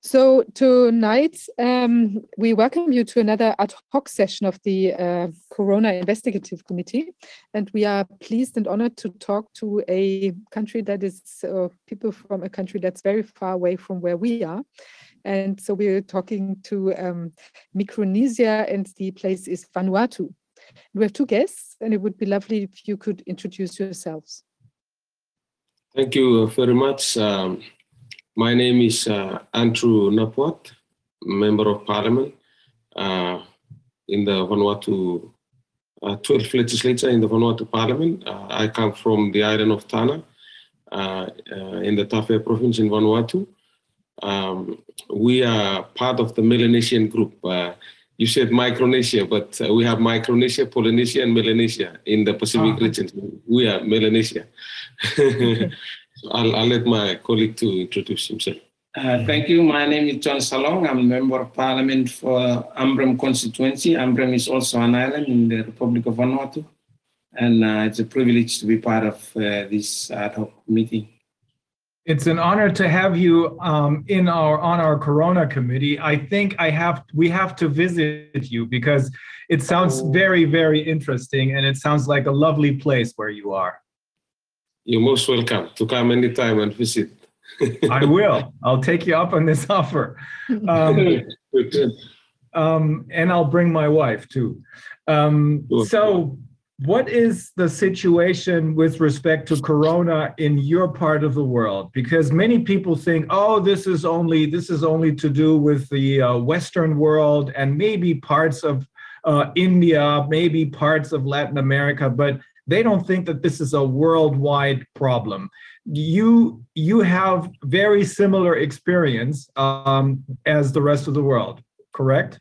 So tonight, um, we welcome you to another ad hoc session of the uh, Corona Investigative Committee. And we are pleased and honored to talk to a country that is, uh, people from a country that's very far away from where we are. And so we're talking to um, Micronesia and the place is Vanuatu. We have two guests and it would be lovely if you could introduce yourselves. Thank you very much. Um, my name is uh, Andrew Napuat, Member of Parliament uh, in the Vanuatu uh, 12th Legislature in the Vanuatu Parliament. Uh, I come from the island of Tanna uh, uh, in the Tafea province in Vanuatu. Um, we are part of the Melanesian group. you said Micronesia, but we have Micronesia, Polynesia, and Melanesia in the Pacific Ah. region. We are Melanesia. I'll, I'll let my colleague to introduce himself. Uh, thank you. My name is John Salong. I'm a member of parliament for Ambrym constituency. Ambrym is also an island in the Republic of Vanuatu. And uh, it's a privilege to be part of uh, this ad hoc meeting. It's an honor to have you um, in our on our Corona committee. I think I have we have to visit you because it sounds very very interesting and it sounds like a lovely place where you are. You're most welcome to come anytime and visit. I will. I'll take you up on this offer, um, um, and I'll bring my wife too. Um, so, what is the situation with respect to Corona in your part of the world? Because many people think, oh, this is only this is only to do with the uh, Western world and maybe parts of uh, India, maybe parts of Latin America, but they don't think that this is a worldwide problem. You you have very similar experience um, as the rest of the world, correct?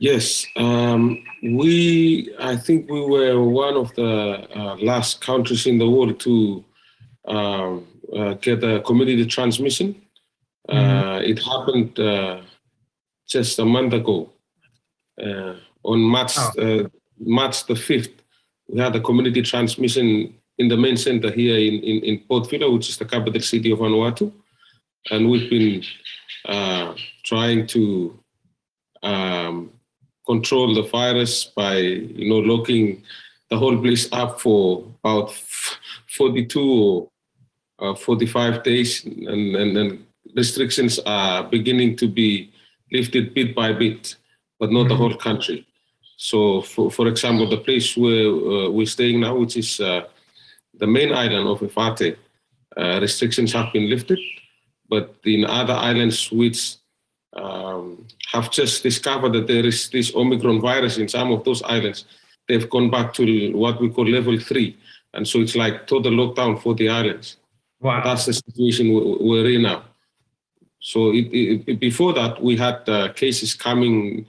Yes, um, we. I think we were one of the uh, last countries in the world to um, uh, get a community transmission. Uh, it happened uh, just a month ago, uh, on March Oh. uh, March the fifth. We had a community transmission in the main center here in, in, in Port Vila, which is the capital city of Vanuatu. And we've been uh, trying to um, control the virus by, you know, locking the whole place up for about 42 or uh, 45 days. And, and then restrictions are beginning to be lifted bit by bit, but not the Mhm. whole country. So, for, for example, the place where uh, we're staying now, which is uh, the main island of Efate, uh, restrictions have been lifted, but in other islands which um, have just discovered that there is this Omicron virus in some of those islands, they've gone back to what we call level three. And so it's like total lockdown for the islands. Wow. That's the situation we- we're in now. So it, it, before that, we had uh, cases coming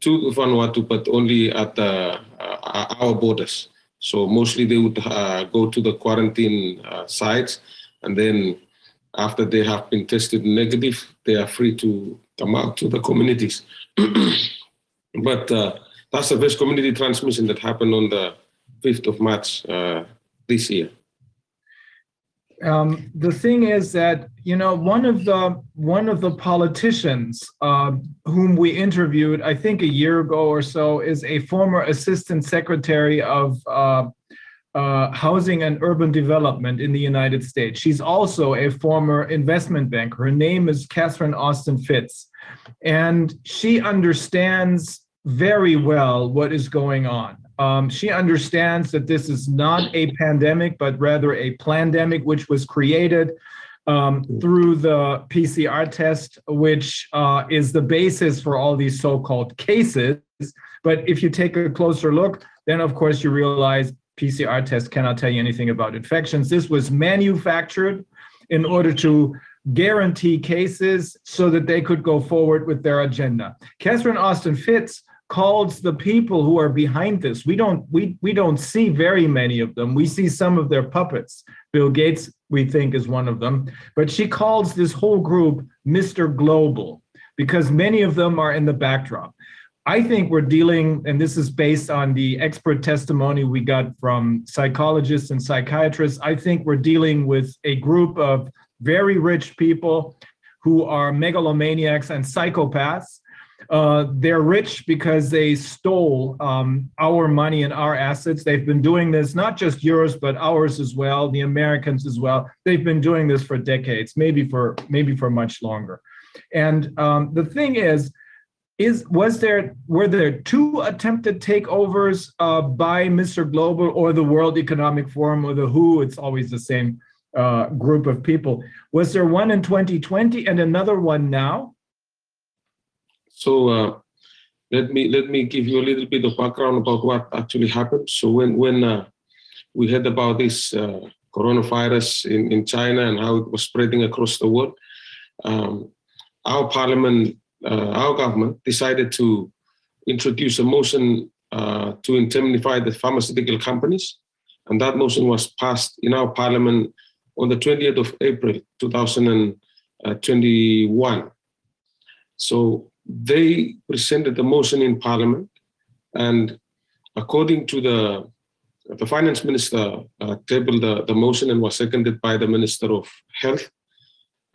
to Vanuatu, but only at the, uh, our borders. So mostly they would uh, go to the quarantine uh, sites, and then after they have been tested negative, they are free to come out to the communities. but uh, that's the first community transmission that happened on the 5th of March uh, this year. Um, the thing is that you know one of the one of the politicians uh, whom we interviewed i think a year ago or so is a former assistant secretary of uh, uh, housing and urban development in the united states. She's also a former investment banker. Her name is catherine austin fitts. And she understands very well what is going on um, she understands that this is not a pandemic, but rather a plandemic, which was created um, through the PCR test, which uh, is the basis for all these so called cases. But if you take a closer look, then of course you realize PCR tests cannot tell you anything about infections. This was manufactured in order to guarantee cases so that they could go forward with their agenda. Catherine Austin Fitts calls the people who are behind this. We don't we we don't see very many of them. We see some of their puppets. Bill Gates, we think, is one of them. But she calls this whole group Mr. Global because many of them are in the backdrop. I think we're dealing, and this is based on the expert testimony we got from psychologists and psychiatrists. I think we're dealing with a group of very rich people who are megalomaniacs and psychopaths. Uh, they're rich because they stole um, our money and our assets. They've been doing this, not just yours, but ours as well, the Americans as well. They've been doing this for decades, maybe for maybe for much longer. And um, the thing is, is was there were there two attempted takeovers uh, by Mr. Global or the World Economic Forum or the WHO? It's always the same uh, group of people. Was there one in 2020 and another one now? So uh, let me let me give you a little bit of background about what actually happened. So when when uh, we heard about this uh, coronavirus in, in China and how it was spreading across the world, um, our parliament uh, our government decided to introduce a motion uh, to indemnify the pharmaceutical companies. And that motion was passed in our parliament on the 20th of April 2021. So they presented the motion in parliament, and according to the the finance minister uh, tabled the, the motion and was seconded by the minister of health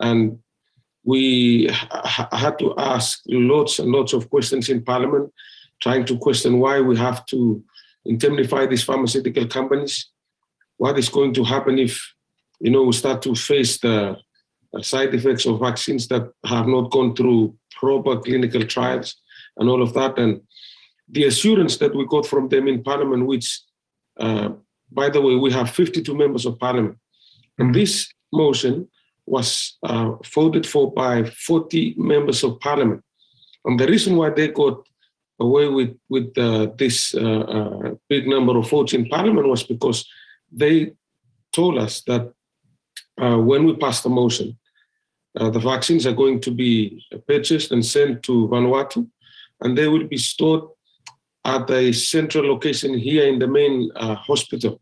and we ha- had to ask lots and lots of questions in Parliament, trying to question why we have to indemnify these pharmaceutical companies. What is going to happen if, you know, we start to face the side effects of vaccines that have not gone through proper clinical trials and all of that, and the assurance that we got from them in Parliament, which, uh, by the way, we have 52 members of Parliament, and this motion was uh, voted for by 40 members of parliament. And the reason why they got away with, with uh, this uh, uh big number of votes in parliament was because they told us that uh, when we passed the motion, uh, the vaccines are going to be purchased and sent to Vanuatu, and they will be stored at a central location here in the main hospital.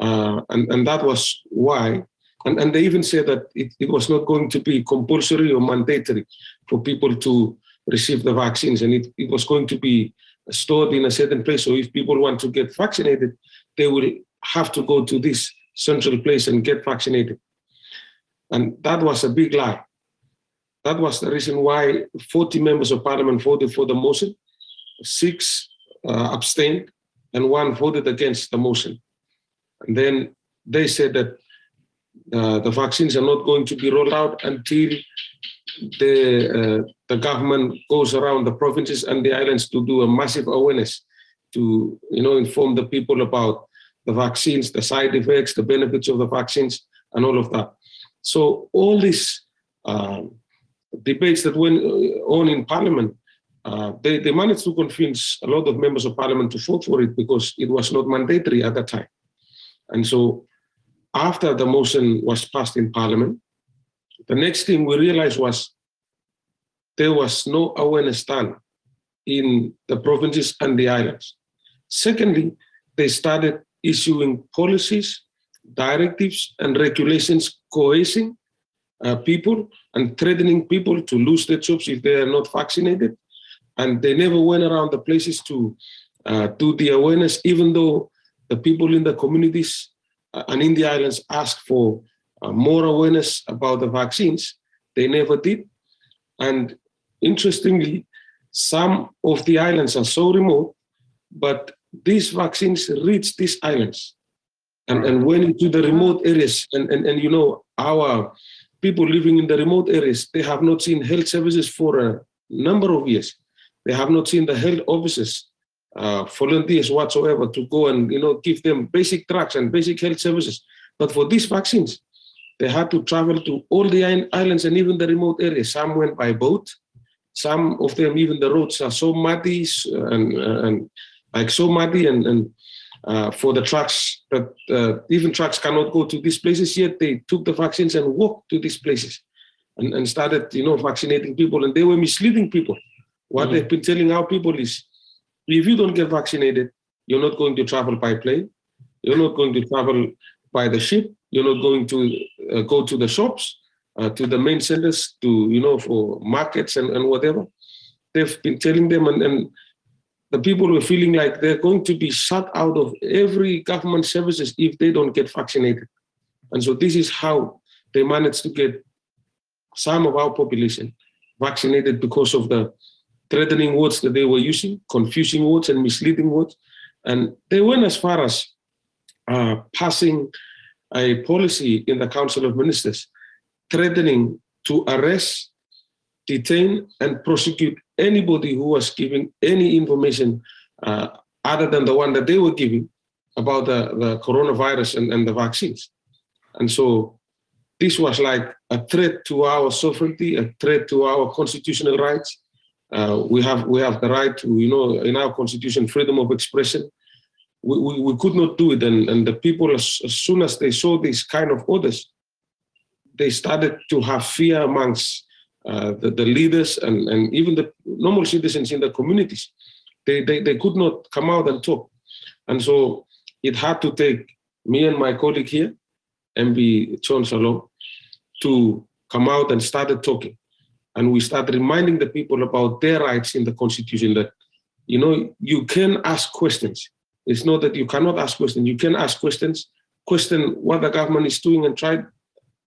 and, and that was why and, and they even said that it, it was not going to be compulsory or mandatory for people to receive the vaccines, and it, it was going to be stored in a certain place. So if people want to get vaccinated, they will have to go to this central place and get vaccinated. And that was a big lie. That was the reason why 40 members of parliament voted for the motion, six uh, abstained, and one voted against the motion. And then they said that uh, the vaccines are not going to be rolled out until the, uh, the government goes around the provinces and the islands to do a massive awareness to you know inform the people about the vaccines, the side effects, the benefits of the vaccines, and all of that. So all these um, debates that went uh, on in Parliament, uh, they, they managed to convince a lot of members of Parliament to vote for it because it was not mandatory at that time. And so after the motion was passed in parliament, the next thing we realized was there was no awareness done in the provinces and the islands. Secondly, they started issuing policies, directives, and regulations coercing uh, people and threatening people to lose their jobs if they are not vaccinated. And they never went around the places to uh, do the awareness, even though the people in the communities uh, and in the islands asked for uh, more awareness about the vaccines. They never did. And interestingly, some of the islands are so remote, but these vaccines reach these islands and, and went into the remote areas. And, and, and you know, our people living in the remote areas, they have not seen health services for a number of years. They have not seen the health officers uh, volunteers whatsoever to go and you know give them basic drugs and basic health services. But for these vaccines, they had to travel to all the islands and even the remote areas. Some went by boat. Some of them, even the roads are so muddy and, and like so muddy and, and uh, for the trucks that uh, even trucks cannot go to these places yet. They took the vaccines and walked to these places and, and started, you know, vaccinating people. And they were misleading people. What mm-hmm. they've been telling our people is if you don't get vaccinated, you're not going to travel by plane. You're not going to travel by the ship. You're not going to uh, go to the shops, uh, to the main centers, to you know for markets and, and whatever. They've been telling them, and, and the people were feeling like they're going to be shut out of every government services if they don't get vaccinated. And so this is how they managed to get some of our population vaccinated because of the threatening words that they were using, confusing words and misleading words. And they went as far as uh, passing a policy in the Council of Ministers threatening to arrest, detain, and prosecute anybody who was giving any information uh, other than the one that they were giving about the, the coronavirus and, and the vaccines. And so this was like a threat to our sovereignty, a threat to our constitutional rights. Uh, we have we have the right to, you know, in our constitution, freedom of expression. We, we, we could not do it. And, and the people, as, as soon as they saw these kind of orders, they started to have fear amongst uh, the, the leaders and, and even the normal citizens in the communities. They, they, they could not come out and talk. And so it had to take me and my colleague here, MP John Salong, to come out and started talking. And we started reminding the people about their rights in the constitution that, you know, you can ask questions. It's not that you cannot ask questions. You can ask questions, question what the government is doing and try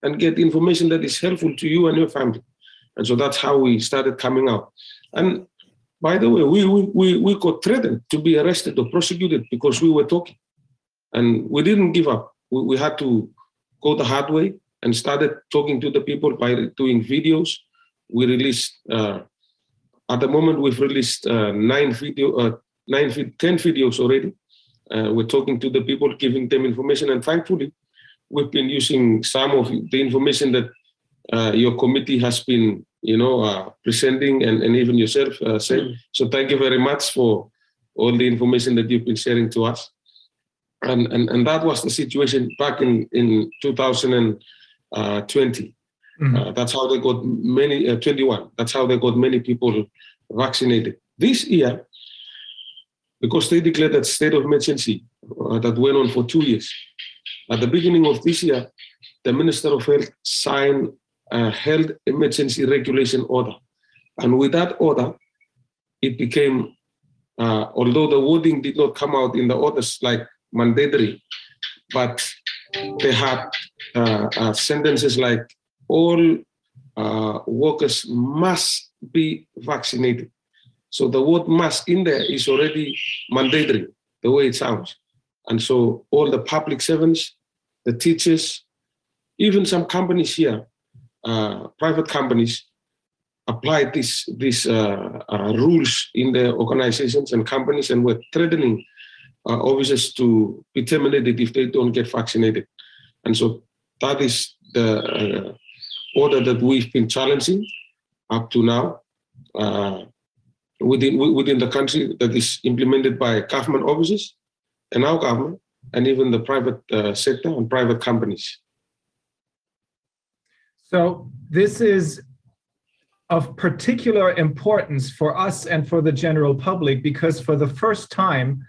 and get information that is helpful to you and your family. And so that's how we started coming out. And by the way, we, we, we got threatened to be arrested or prosecuted because we were talking. And we didn't give up. We, we had to go the hard way and started talking to the people by doing videos. We released, uh, at the moment, we've released uh, nine video, uh, nine, ten videos already. Uh, we're talking to the people, giving them information, and thankfully, we've been using some of the information that uh, your committee has been, you know, uh, presenting, and, and even yourself uh, said. Mm. So thank you very much for all the information that you've been sharing to us. And, and, and that was the situation back in, in 2020. Mm-hmm. Uh, that's how they got many, uh, 21, that's how they got many people vaccinated. This year, because they declared that state of emergency uh, that went on for two years, at the beginning of this year, the Minister of Health signed a health emergency regulation order. And with that order, it became, uh, although the wording did not come out in the orders like mandatory, but they had uh, uh, sentences like all uh, workers must be vaccinated. So the word must in there is already mandatory, the way it sounds. And so all the public servants, the teachers, even some companies here, uh, private companies, applied these these uh, uh, rules in their organizations and companies and were threatening officers to be terminated if they don't get vaccinated. And so that is the order that we've been challenging up to now uh, within within the country that is implemented by government offices and our government and even the private uh, sector and private companies. So this is of particular importance for us and for the general public because for the first time,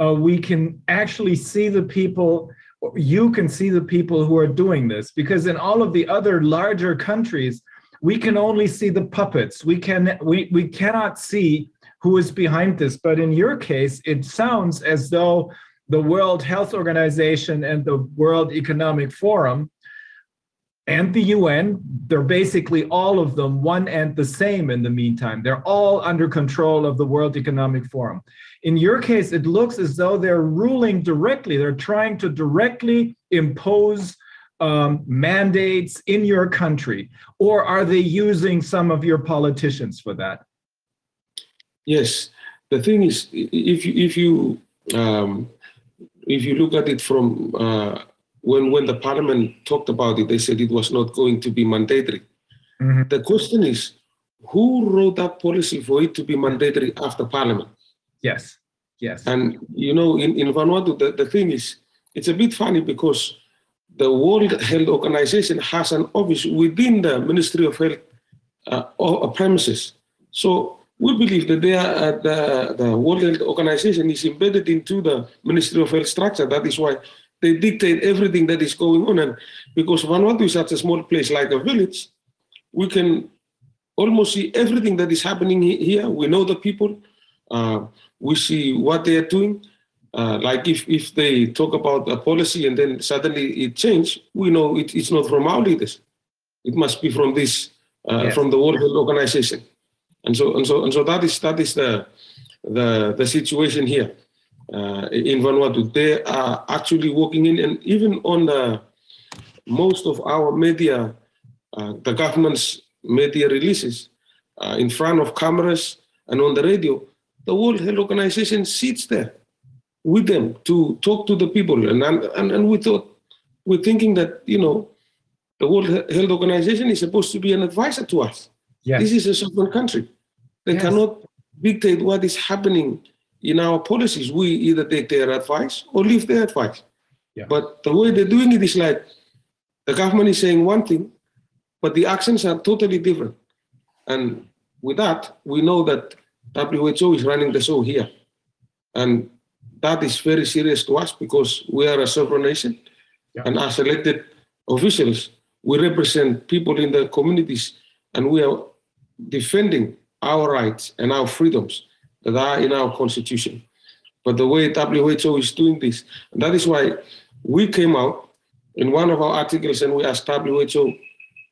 uh, we can actually see the people, you can see the people who are doing this because in all of the other larger countries, we can only see the puppets. We can we we cannot see who is behind this. But in your case, it sounds as though the World Health Organization and the World Economic Forum and the UN, they're basically all of them one and the same in the meantime. They're all under control of the World Economic Forum. In your case, it looks as though they're ruling directly, they're trying to directly impose um, mandates in your country, or are they using some of your politicians for that? Yes, the thing is, if you, if you um, if you look at it from uh, when when the parliament talked about it, they said it was not going to be mandatory. Mm-hmm. The question is, who wrote that policy for it to be mandatory after parliament? Yes, yes. And you know, in, in Vanuatu, the, the thing is, it's a bit funny because the World Health Organization has an office within the Ministry of Health uh, premises. So we believe that they are, uh, the, the World Health Organization is embedded into the Ministry of Health structure. That is why they dictate everything that is going on. And because Vanuatu is such a small place like a village, we can almost see everything that is happening here. We know the people. Uh, we see what they are doing. Uh, like if, if they talk about a policy and then suddenly it changes, we know it, it's not from our leaders. It must be from this, uh, Yes. from the World Health Organization, and so and so and so that is that is the the the situation here uh, in Vanuatu. They are actually working in, and even on the most of our media, uh, the government's media releases uh, in front of cameras and on the radio, the World Health Organization sits there with them to talk to the people. And, and, and we thought, we're thinking that, you know, the World Health Organization is supposed to be an advisor to us. Yes. This is a sovereign country. They Yes. cannot dictate what is happening in our policies. We either take their advice or leave their advice. Yeah. But the way they're doing it is like the government is saying one thing, but the actions are totally different. And with that, we know that WHO is running the show here. And that is very serious to us because we are a sovereign nation. Yeah. And as elected officials, we represent people in the communities and we are defending our rights and our freedoms that are in our constitution. But the way WHO is doing this, and that is why we came out in one of our articles and we asked WHO,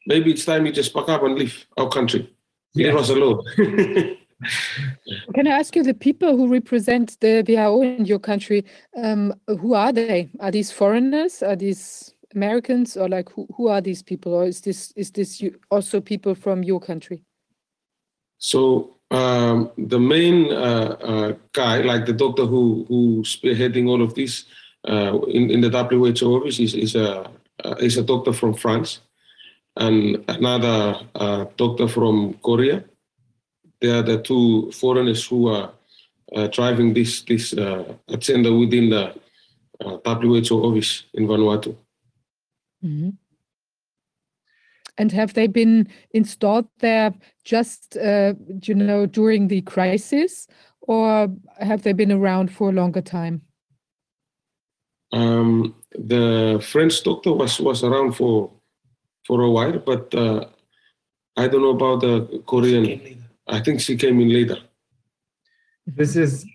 maybe it's time you just pack up and leave our country. Leave Yes. us alone. Can I ask you, the people who represent the WHO in your country, um, who are they? Are these foreigners? Are these Americans? Or like, who, who are these people? Or is this is this you, also people from your country? So um, the main uh, uh, guy, like the doctor who who's spearheading all of this uh, in in the WHO office, is is a is a doctor from France, and another doctor from Korea. They are the two foreigners who are driving this this agenda within the WHO office in Vanuatu. Mhm. And have they been installed there just, uh, you know, during the crisis, or have they been around for a longer time? Um, the French doctor was was around for for a while, but uh, I don't know about the Korean. I think she came in later. This is,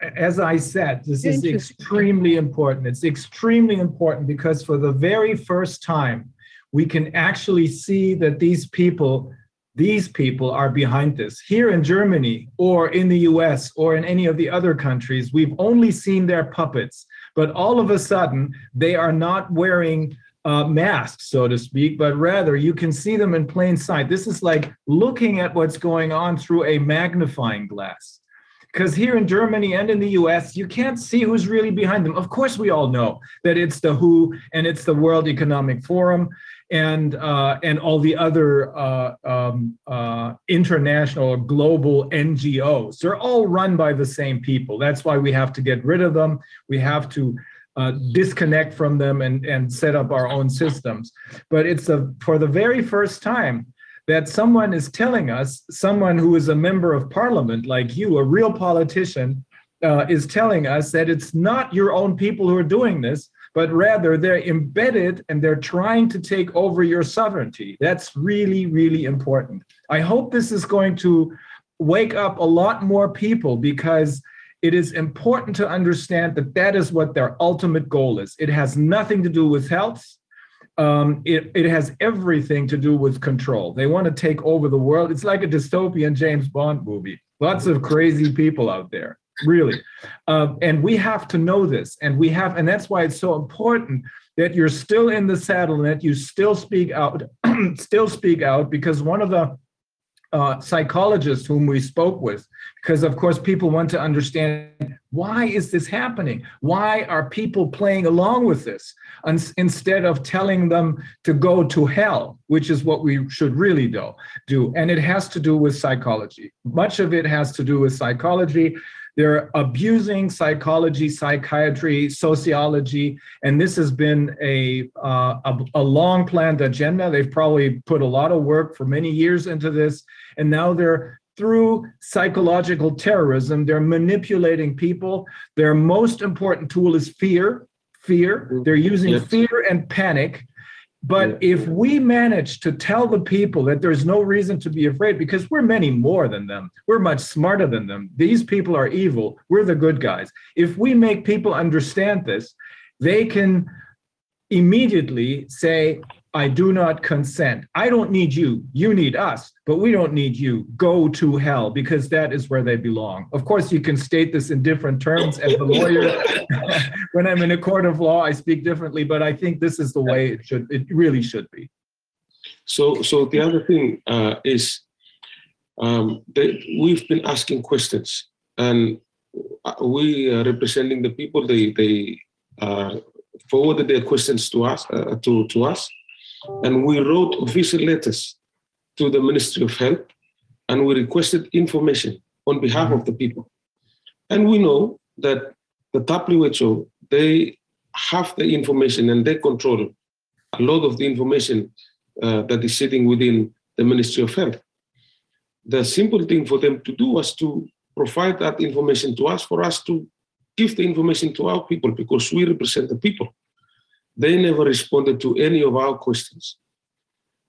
as I said, this is extremely important. It's extremely important because for the very first time, we can actually see that these people, these people are behind this. Here in Germany or in the US or in any of the other countries, we've only seen their puppets. But all of a sudden, they are not wearing uh, masks, so to speak, but rather you can see them in plain sight. This is like looking at what's going on through a magnifying glass because here in Germany and in the US, you can't see who's really behind them. Of course, we all know that it's the WHO and it's the World Economic Forum and uh, and all the other uh, um, uh, international global NGOs. They're all run by the same people. That's why we have to get rid of them. We have to uh, disconnect from them and, and set up our own systems. But it's a, for the very first time that someone is telling us, someone who is a member of parliament like you, a real politician, uh, is telling us that it's not your own people who are doing this, but rather they're embedded and they're trying to take over your sovereignty. That's really, really important. I hope this is going to wake up a lot more people because it is important to understand that that is what their ultimate goal is. It has nothing to do with health um, it, it has everything to do with control. They want to take over the world. It's like a dystopian James Bond movie. Lots of crazy people out there, really. Uh, and we have to know this. And we have, and that's why it's so important that you're still in the saddle and that you still speak out, still speak out, because one of the uh, psychologists whom we spoke with, because of course people want to understand why is this happening? Why are people playing along with this instead of telling them to go to hell, which is what we should really do? Do and it has to do with psychology. Much of it has to do with psychology. They're abusing psychology, psychiatry, sociology, and this has been a, uh, a, a long planned agenda. They've probably put a lot of work for many years into this, and now they're through psychological terrorism, they're manipulating people. Their most important tool is fear. Fear. They're using Yes. fear and panic. But if we manage to tell the people that there's no reason to be afraid, because we're many more than them, we're much smarter than them. These people are evil. We're the good guys. If we make people understand this, they can immediately say, I do not consent. I don't need you. You need us, but we don't need you. Go to hell because that is where they belong. Of course, you can state this in different terms as a lawyer. when I'm in a court of law, I speak differently, but I think this is the way it should, it really should be. So, so the other thing uh, is um, they, we've been asking questions and we are representing the people. They, they uh, forwarded their questions to us, uh, to, to us and we wrote official letters to the Ministry of Health and we requested information on behalf of the people. And we know that the WHO, they have the information and they control a lot of the information uh, that is sitting within the Ministry of Health. The simple thing for them to do was to provide that information to us, for us to give the information to our people because we represent the people. They never responded to any of our questions.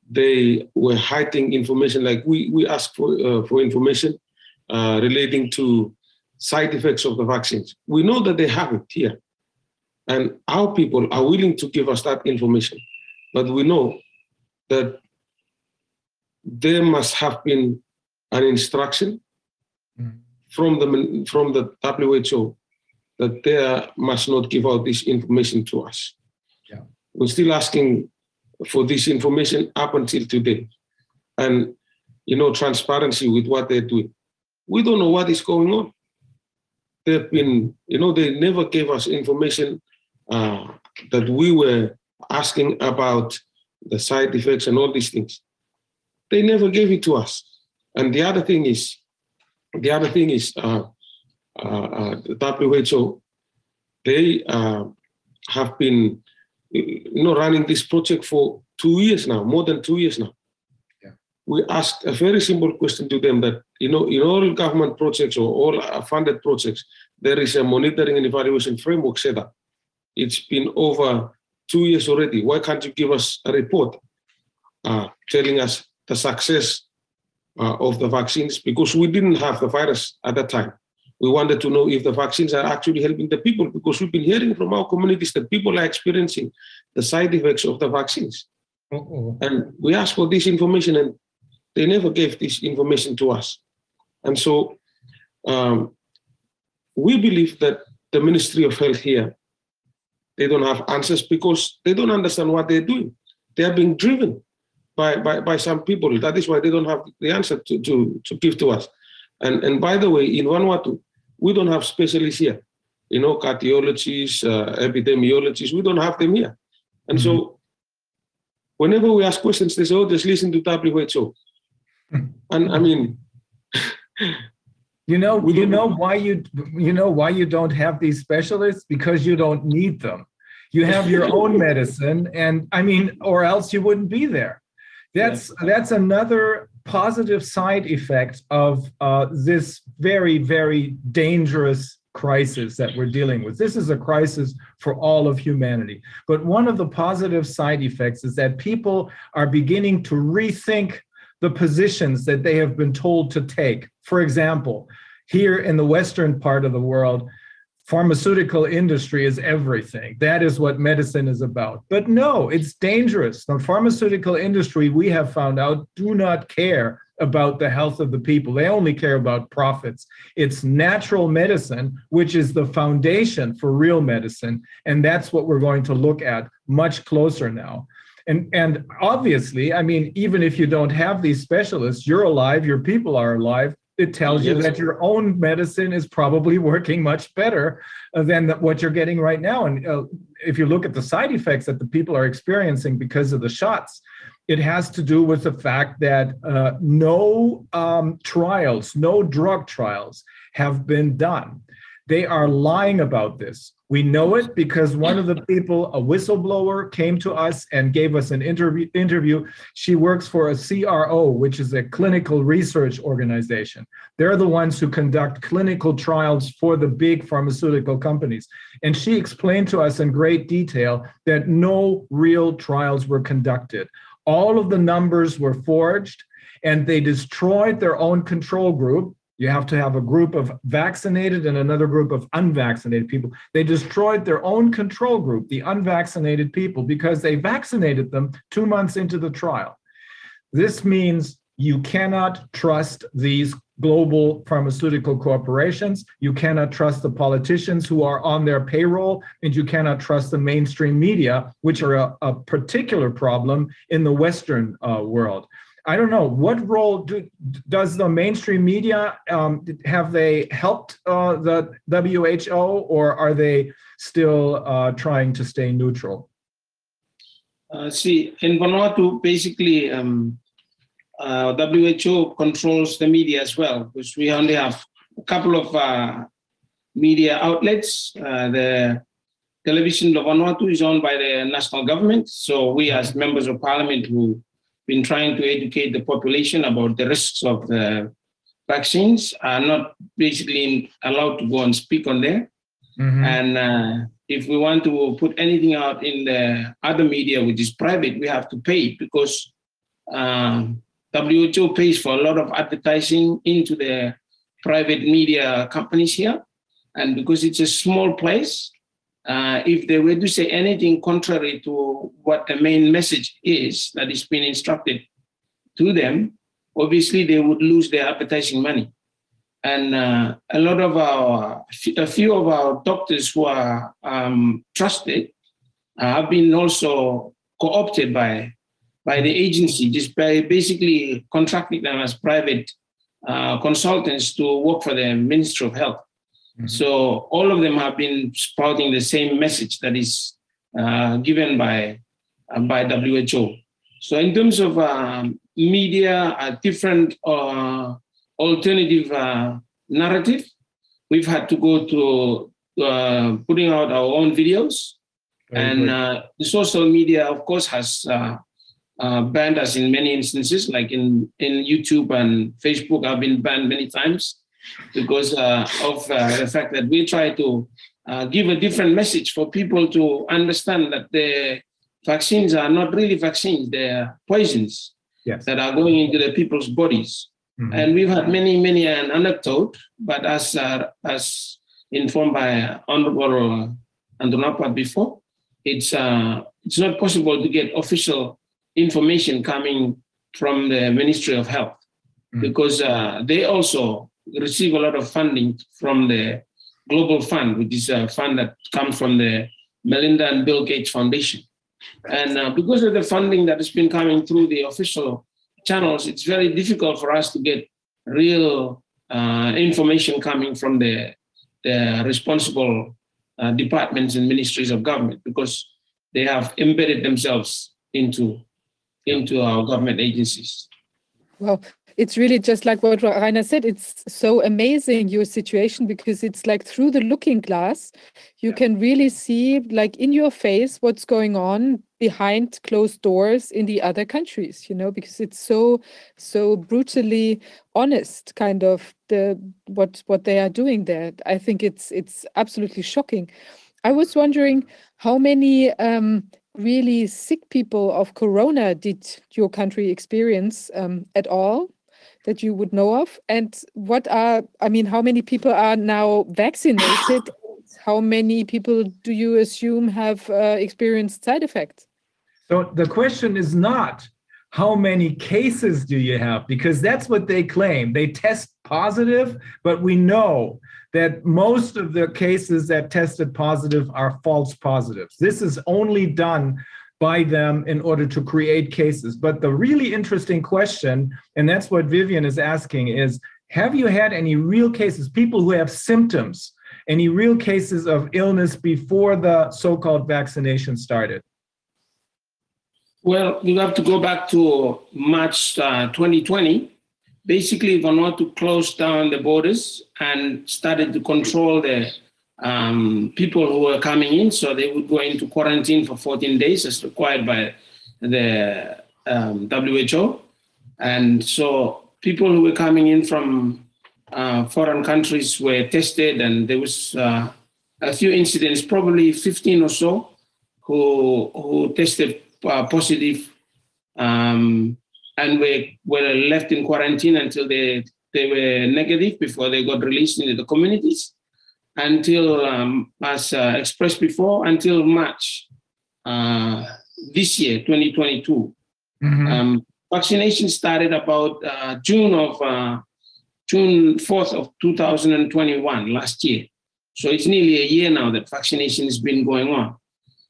They were hiding information, like we, we asked for, uh, for information uh, relating to side effects of the vaccines. We know that they have it here. And our people are willing to give us that information. But we know that there must have been an instruction mm. from, the, from the WHO that they must not give out this information to us. We're still asking for this information up until today. And, you know, transparency with what they're doing. We don't know what is going on. They've been, you know, they never gave us information uh, that we were asking about the side effects and all these things. They never gave it to us. And the other thing is, the other thing is, uh, uh, uh the WHO, they uh, have been you know, running this project for two years now, more than two years now. Yeah. We asked a very simple question to them that, you know, in all government projects or all funded projects, there is a monitoring and evaluation framework set up. It's been over two years already. Why can't you give us a report uh, telling us the success uh, of the vaccines? Because we didn't have the virus at that time we wanted to know if the vaccines are actually helping the people because we've been hearing from our communities that people are experiencing the side effects of the vaccines. Uh-oh. And we asked for this information and they never gave this information to us. And so um, we believe that the Ministry of Health here, they don't have answers because they don't understand what they're doing. They are being driven by, by, by some people. That is why they don't have the answer to, to, to give to us. And, and by the way, in Vanuatu, we don't have specialists here. You know, cardiologists, uh, epidemiologists, we don't have them here. And mm-hmm. so whenever we ask questions, they say, oh, just listen to WHO. and I mean, you know, you know why you you know why you don't have these specialists because you don't need them. You have your own medicine, and I mean, or else you wouldn't be there. That's yeah. that's another positive side effect of uh, this very, very dangerous crisis that we're dealing with. This is a crisis for all of humanity. But one of the positive side effects is that people are beginning to rethink the positions that they have been told to take. For example, here in the western part of the world, pharmaceutical industry is everything. That is what medicine is about. But no, it's dangerous. The pharmaceutical industry, we have found out, do not care about the health of the people. They only care about profits. It's natural medicine, which is the foundation for real medicine. And that's what we're going to look at much closer now. And, and obviously, I mean, even if you don't have these specialists, you're alive, your people are alive, it tells you that your own medicine is probably working much better uh, than what you're getting right now. And uh, if you look at the side effects that the people are experiencing because of the shots, it has to do with the fact that uh, no um, trials, no drug trials have been done. They are lying about this. We know it because one of the people, a whistleblower, came to us and gave us an interview. interview. She works for a CRO, which is a clinical research organization. They're the ones who conduct clinical trials for the big pharmaceutical companies. And she explained to us in great detail that no real trials were conducted. All of the numbers were forged and they destroyed their own control group You have to have a group of vaccinated and another group of unvaccinated people. They destroyed their own control group, the unvaccinated people, because they vaccinated them two months into the trial. This means you cannot trust these global pharmaceutical corporations. You cannot trust the politicians who are on their payroll, and you cannot trust the mainstream media, which are a, a particular problem in the Western uh, world. I don't know what role do, does the mainstream media um, have they helped uh, the WHO or are they still uh, trying to stay neutral? Uh, see, in Vanuatu, basically, um, uh, WHO controls the media as well, because we only have a couple of uh, media outlets. Uh, the television of Vanuatu is owned by the national government, so we as members of parliament who been trying to educate the population about the risks of the vaccines are not basically allowed to go and speak on there. Mm-hmm. And uh, if we want to put anything out in the other media, which is private, we have to pay because uh, WHO pays for a lot of advertising into the private media companies here. And because it's a small place, uh, if they were to say anything contrary to what the main message is that is being instructed to them, obviously they would lose their advertising money. And uh, a lot of our, a few of our doctors who are um, trusted uh, have been also co-opted by, by the agency, just by basically contracting them as private uh, consultants to work for the Ministry of Health. Mm-hmm. So all of them have been spouting the same message that is uh, given by uh, by WHO. So in terms of uh, media, a different uh, alternative uh, narrative, we've had to go to uh, putting out our own videos, Very and the social media, of course, has. banned us in many instances, like in, in YouTube and Facebook, I've been banned many times because uh, of uh, the fact that we try to uh, give a different message for people to understand that the vaccines are not really vaccines, they're poisons yes. that are going into the people's bodies. Mm-hmm. And we've had many, many an anecdote, but as uh, as informed by Honorable Antonapat before, it's uh, it's not possible to get official information coming from the Ministry of Health mm-hmm. because uh, they also receive a lot of funding from the Global Fund, which is a fund that comes from the Melinda and Bill Gates Foundation. And uh, because of the funding that has been coming through the official channels, it's very difficult for us to get real uh, information coming from the, the responsible uh, departments and ministries of government because they have embedded themselves into, into our government agencies. Well, it's really just like what Reiner said. It's so amazing your situation because it's like through the looking glass, you yeah. can really see like in your face what's going on behind closed doors in the other countries. You know, because it's so so brutally honest, kind of the what what they are doing there. I think it's it's absolutely shocking. I was wondering how many um, really sick people of corona did your country experience um, at all that you would know of? And what are, I mean, how many people are now vaccinated? how many people do you assume have uh, experienced side effects? So the question is not how many cases do you have? Because that's what they claim. They test positive, but we know that most of the cases that tested positive are false positives. This is only done by them in order to create cases. But the really interesting question, and that's what Vivian is asking, is have you had any real cases, people who have symptoms, any real cases of illness before the so called vaccination started? Well, you have to go back to March uh, 2020. Basically, Vanuatu closed down the borders and started to control the um, people who were coming in, so they would go into quarantine for 14 days as required by the um, WHO. And so people who were coming in from uh, foreign countries were tested, and there was uh, a few incidents, probably 15 or so, who who tested uh, positive, um, and were were left in quarantine until they they were negative before they got released into the communities until, um, as uh, expressed before, until March uh, this year, 2022. Mhm. Um, vaccination started about uh, June of uh, June 4th of 2021 last year. So it's nearly a year now that vaccination has been going on.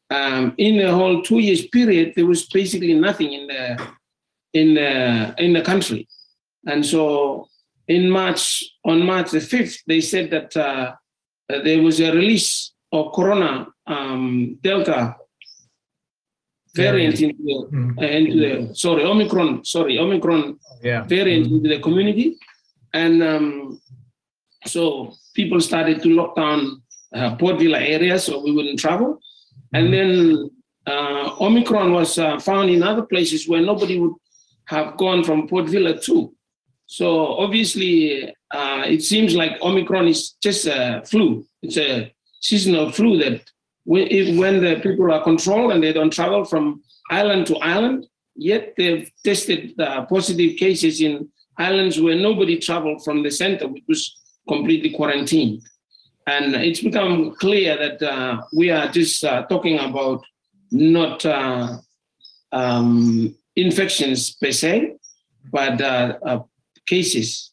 Um, in the whole two years period, there was basically nothing in the in the in the country, and so in March on March the 5th, they said that uh, that there was a release of Corona um, Delta variant into the, Mhm. uh, into the sorry Omicron sorry Omicron Yeah. variant into the community, and um, so people started to lock down uh, Port Vila area so we wouldn't travel, and then uh, Omicron was uh, found in other places where nobody would have gone from Port Vila to. So obviously, uh, it seems like Omicron is just a flu. It's a seasonal flu that when, when the people are controlled and they don't travel from island to island, yet they've tested positive cases in islands where nobody traveled from the center, which was completely quarantined. And it's become clear that uh, we are just uh, talking about not uh, um, infections per se, but uh, uh, cases.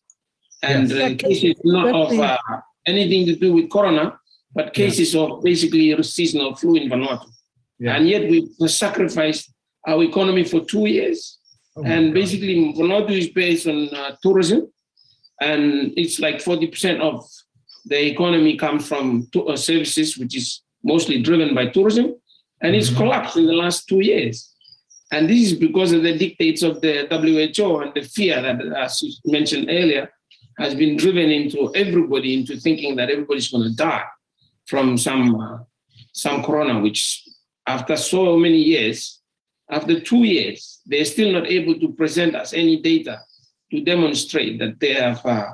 And Yes. uh, cases not of uh, anything to do with corona, but cases of basically seasonal flu in Vanuatu. Yeah. And yet we sacrificed our economy for two years. Oh and basically, Vanuatu is based on uh, tourism, and it's like 40% of the economy comes from to- uh, services, which is mostly driven by tourism, and it's Mhm. collapsed in the last two years. And this is because of the dictates of the WHO and the fear that, as mentioned earlier, has been driven into everybody into thinking that everybody's going to die from some uh, some corona, which after so many years, after two years, they're still not able to present us any data to demonstrate that they have uh,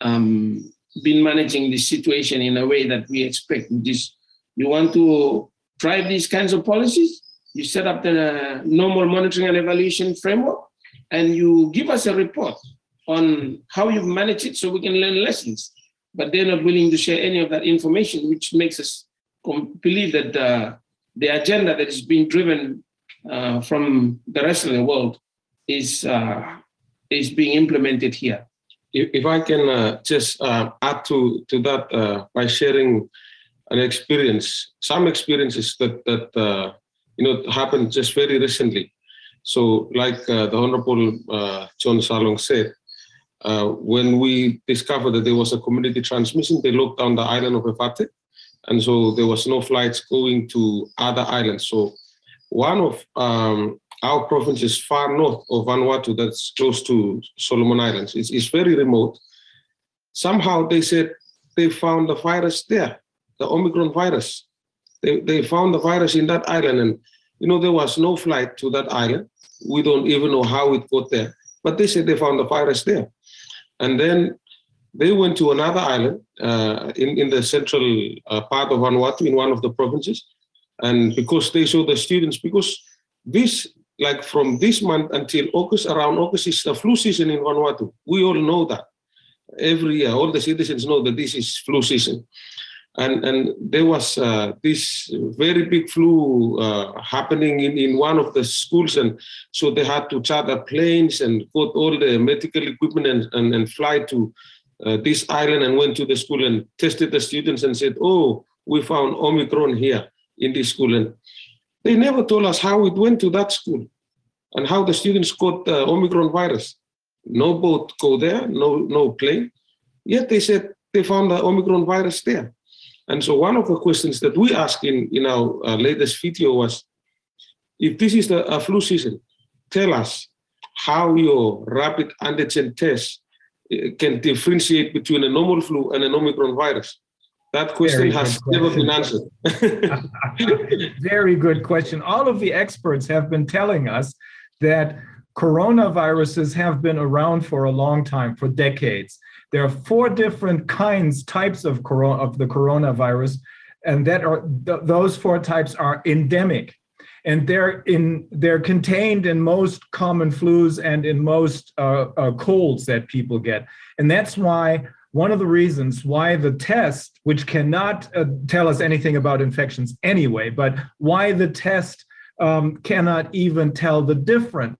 um, been managing the situation in a way that we expect. Which is, you want to drive these kinds of policies, you set up the normal monitoring and evaluation framework, and you give us a report on how you've managed it so we can learn lessons. But they're not willing to share any of that information, which makes us believe that uh, the agenda that is being driven uh, from the rest of the world is uh, is being implemented here. If, if I can uh, just uh, add to to that uh, by sharing an experience, some experiences that that uh, you know happened just very recently. So, like uh, the Honorable uh, John Salong said, uh, when we discovered that there was a community transmission, they locked down the island of Efate, and so there was no flights going to other islands. So, one of um, our province is far north of Vanuatu, that's close to Solomon Islands. It's, it's very remote. Somehow they said they found the virus there, the Omicron virus. They, they found the virus in that island, and you know there was no flight to that island. We don't even know how it got there, but they said they found the virus there. And then they went to another island uh, in, in the central uh, part of Vanuatu, in one of the provinces. And because they saw the students, because this, like from this month until August, around August is the flu season in Vanuatu. We all know that. Every year, all the citizens know that this is flu season. And, and there was uh, this very big flu uh, happening in, in one of the schools. And so they had to charter planes and got all the medical equipment and, and, and fly to uh, this island and went to the school and tested the students and said, oh, we found Omicron here in this school. And they never told us how it went to that school and how the students got the Omicron virus. No boat go there, no, no plane. Yet they said they found the Omicron virus there. And so one of the questions that we asked in, in our uh, latest video was, if this is the a flu season, tell us how your rapid antigen test uh, can differentiate between a normal flu and an Omicron virus. That question has good never been answered. Very good question. All of the experts have been telling us that coronaviruses have been around for a long time, for decades. There are four different kinds, types of corona, of the coronavirus, and that are th- those four types are endemic. and they're in they're contained in most common flus and in most uh, uh, colds that people get and that's why one of the reasons why the test which cannot uh, tell us anything about infections anyway but why the test um, cannot even tell the difference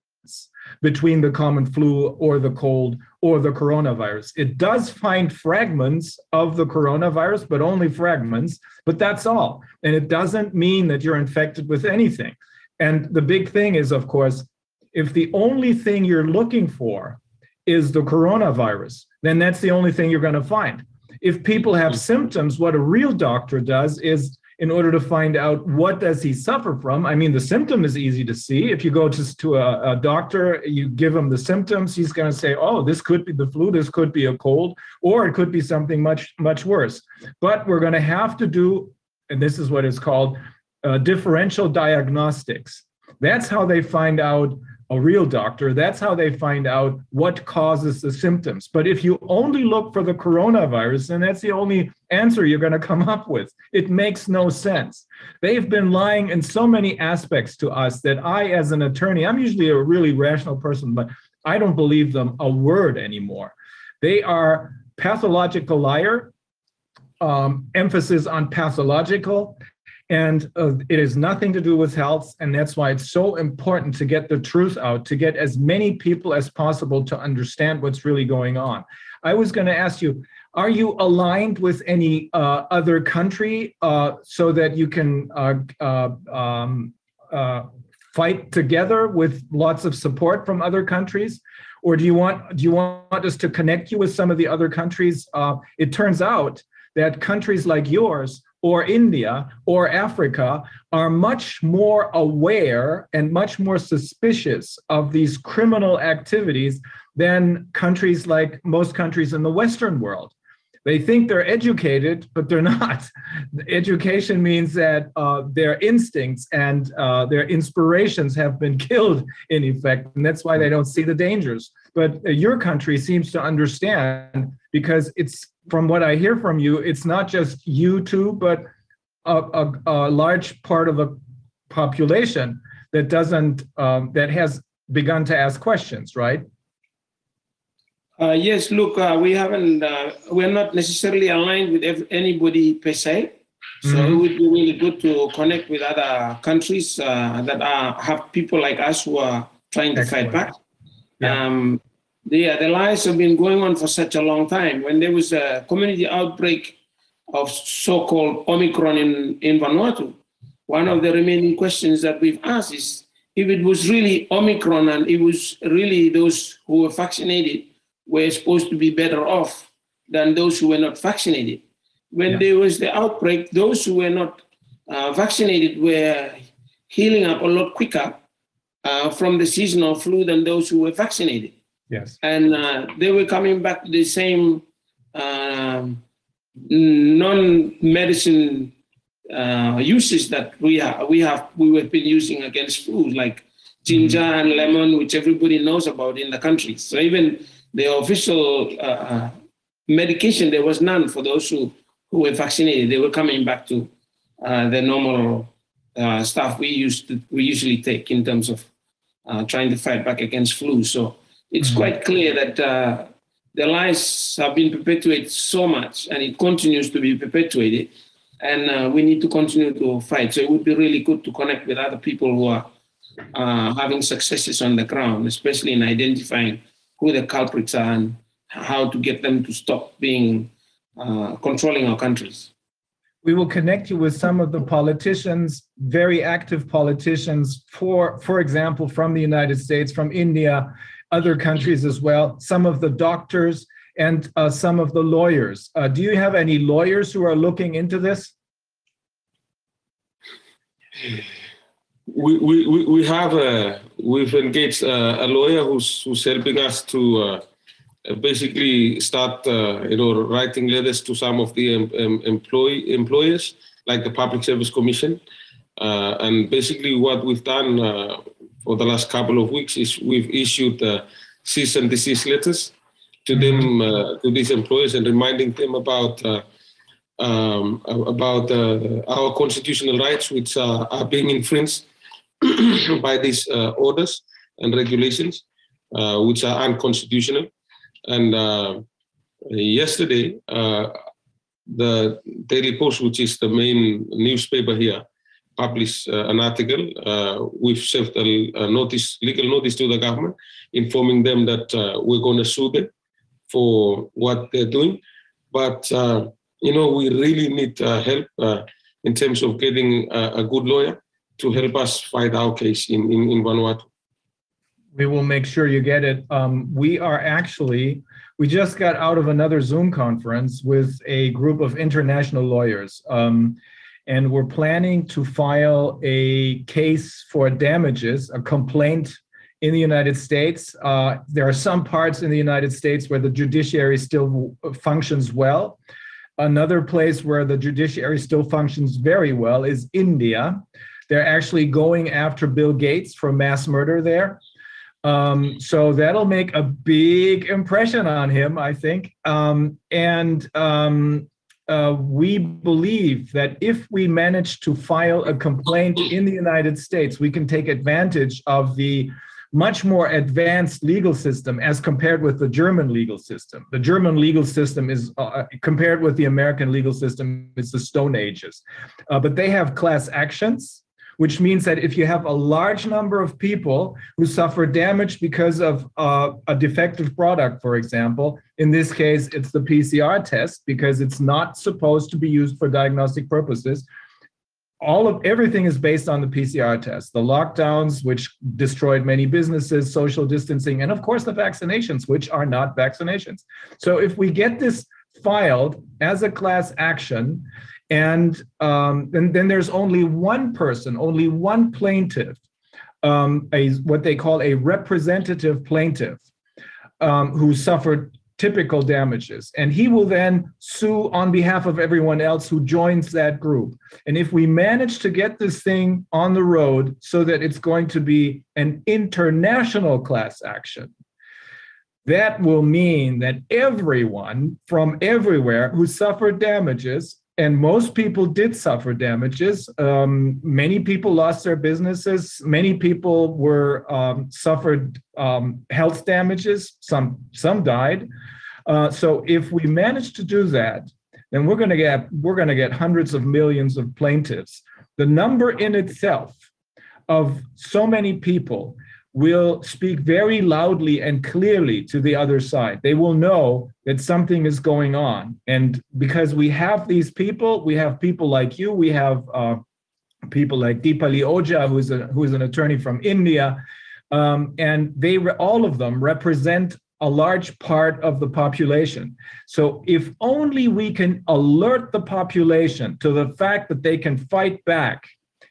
between the common flu or the cold or the coronavirus. It does find fragments of the coronavirus, but only fragments, but that's all. And it doesn't mean that you're infected with anything. And the big thing is, of course, if the only thing you're looking for is the coronavirus, then that's the only thing you're going to find. If people have mm. symptoms, what a real doctor does is in order to find out what does he suffer from. I mean the symptom is easy to see. If you go to, to a, a doctor you give him the symptoms he's going to say oh this could be the flu this could be a cold or it could be something much much worse. But we're going to have to do and this is what is called uh, differential diagnostics. That's how they find out a real doctor, that's how they find out what causes the symptoms. But if you only look for the coronavirus, then that's the only answer you're going to come up with. It makes no sense. They've been lying in so many aspects to us that I, as an attorney, I'm usually a really rational person, but I don't believe them a word anymore. They are pathological liar, um, emphasis on pathological, and uh, it has nothing to do with health. And that's why it's so important to get the truth out, to get as many people as possible to understand what's really going on. I was going to ask you, are you aligned with any uh, other country uh, so that you can uh, uh, um, uh, fight together with lots of support from other countries? Or do you want do you want us to connect you with some of the other countries? it turns out that countries like yours or India or Africa are much more aware and much more suspicious of these criminal activities than countries like most countries in the Western world. They think they're educated, but they're not. Education means that uh, their instincts and uh, their inspirations have been killed, in effect, and that's why they don't see the dangers. But uh, your country seems to understand because it's from what I hear from you, it's not just you two, but a, a, a large part of the population that doesn't um, that has begun to ask questions, right? Uh, yes, look, uh, we haven't, uh, we're not necessarily aligned with anybody per se. So mm-hmm. it would be really good to connect with other countries uh, that are, have people like us who are trying to Excellent. fight back. Yeah. Um, the, the lies have been going on for such a long time. When there was a community outbreak of so-called Omicron in, in Vanuatu, one of the remaining questions that we've asked is if it was really Omicron and it was really those who were vaccinated were supposed to be better off than those who were not vaccinated. When yeah. there was the outbreak, those who were not uh, vaccinated were healing up a lot quicker uh, from the seasonal flu than those who were vaccinated. Yes. And uh, they were coming back to the same um, non-medicine uh, uses that we have. We have we have been using against flu, like ginger mm-hmm. and lemon, which everybody knows about in the country. So even the official uh, medication, there was none for those who, who were vaccinated. They were coming back to uh, the normal uh, stuff we used to, we usually take in terms of uh, trying to fight back against flu. So it's mm-hmm. quite clear that uh, the lies have been perpetuated so much, and it continues to be perpetuated. And uh, we need to continue to fight. So it would be really good to connect with other people who are uh, having successes on the ground, especially in identifying who the culprits are and how to get them to stop being uh, controlling our countries. We will connect you with some of the politicians, very active politicians, for, for example, from the United States, from India, other countries as well, some of the doctors, and uh, some of the lawyers. Uh, do you have any lawyers who are looking into this? we, we, we have a, we've engaged a, a lawyer who's, who's helping us to uh, basically start uh, you know writing letters to some of the em, em, employee employers like the Public Service Commission. Uh, and basically what we've done uh, for the last couple of weeks is we've issued uh, cease and desist letters to mm-hmm. them uh, to these employers and reminding them about um, about our constitutional rights which are being infringed by these uh, orders and regulations, uh, which are unconstitutional. And uh, yesterday, uh, the Daily Post, which is the main newspaper here, published uh, an article. Uh, we've served a, a, notice, legal notice to the government, informing them that uh, we're going to sue them for what they're doing. But you know, we really need help in terms of getting a, a, good lawyer to help us fight our case in, in, in Vanuatu. We will make sure you get it. Um, we are actually, we just got out of another Zoom conference with a group of international lawyers. Um, and we're planning to file a case for damages, a complaint in the United States. Uh, there are some parts in the United States where the judiciary still functions well. Another place where the judiciary still functions very well is India. They're actually going after Bill Gates for mass murder there. Um, so that'll make a big impression on him, I think. Um, and um, uh, we believe that if we manage to file a complaint in the United States, we can take advantage of the much more advanced legal system as compared with the German legal system. The German legal system is uh, compared with the American legal system, it's the Stone Ages. Uh, but they have class actions which means that if you have a large number of people who suffer damage because of uh, a defective product, for example, in this case, it's the PCR test because it's not supposed to be used for diagnostic purposes. All of everything is based on the PCR test, the lockdowns, which destroyed many businesses, social distancing, and of course the vaccinations, which are not vaccinations. So if we get this filed as a class action, and um, then, then there's only one person, only one plaintiff, um, a what they call a representative plaintiff, um, who suffered typical damages, and he will then sue on behalf of everyone else who joins that group. And if we manage to get this thing on the road so that it's going to be an international class action, that will mean that everyone from everywhere who suffered damages and most people did suffer damages. Um, many people lost their businesses. Many people were um, suffered um, health damages. Some some died. Uh, so if we manage to do that, then we're going to get we're going to get hundreds of millions of plaintiffs. The number in itself of so many people will speak very loudly and clearly to the other side. They will know that something is going on. And because we have these people, we have people like you, we have uh, people like Deepali Ojha, who's, a, who's an attorney from India. Um, and they all of them represent a large part of the population. So if only we can alert the population to the fact that they can fight back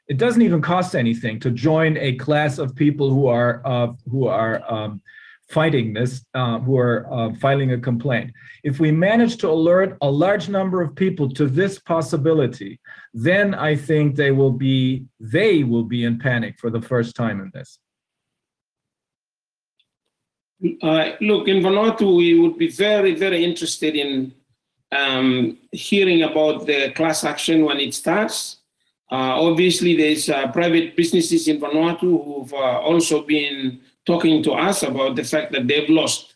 it doesn't even cost anything to join a class of people who are uh, who are um, fighting this, uh, who are uh, filing a complaint. If we manage to alert a large number of people to this possibility, then I think they will be they will be in panic for the first time in this. Uh, look, in Vanuatu, we would be very, very interested in um, hearing about the class action when it starts. Uh, obviously, there's uh, private businesses in Vanuatu who've uh, also been talking to us about the fact that they've lost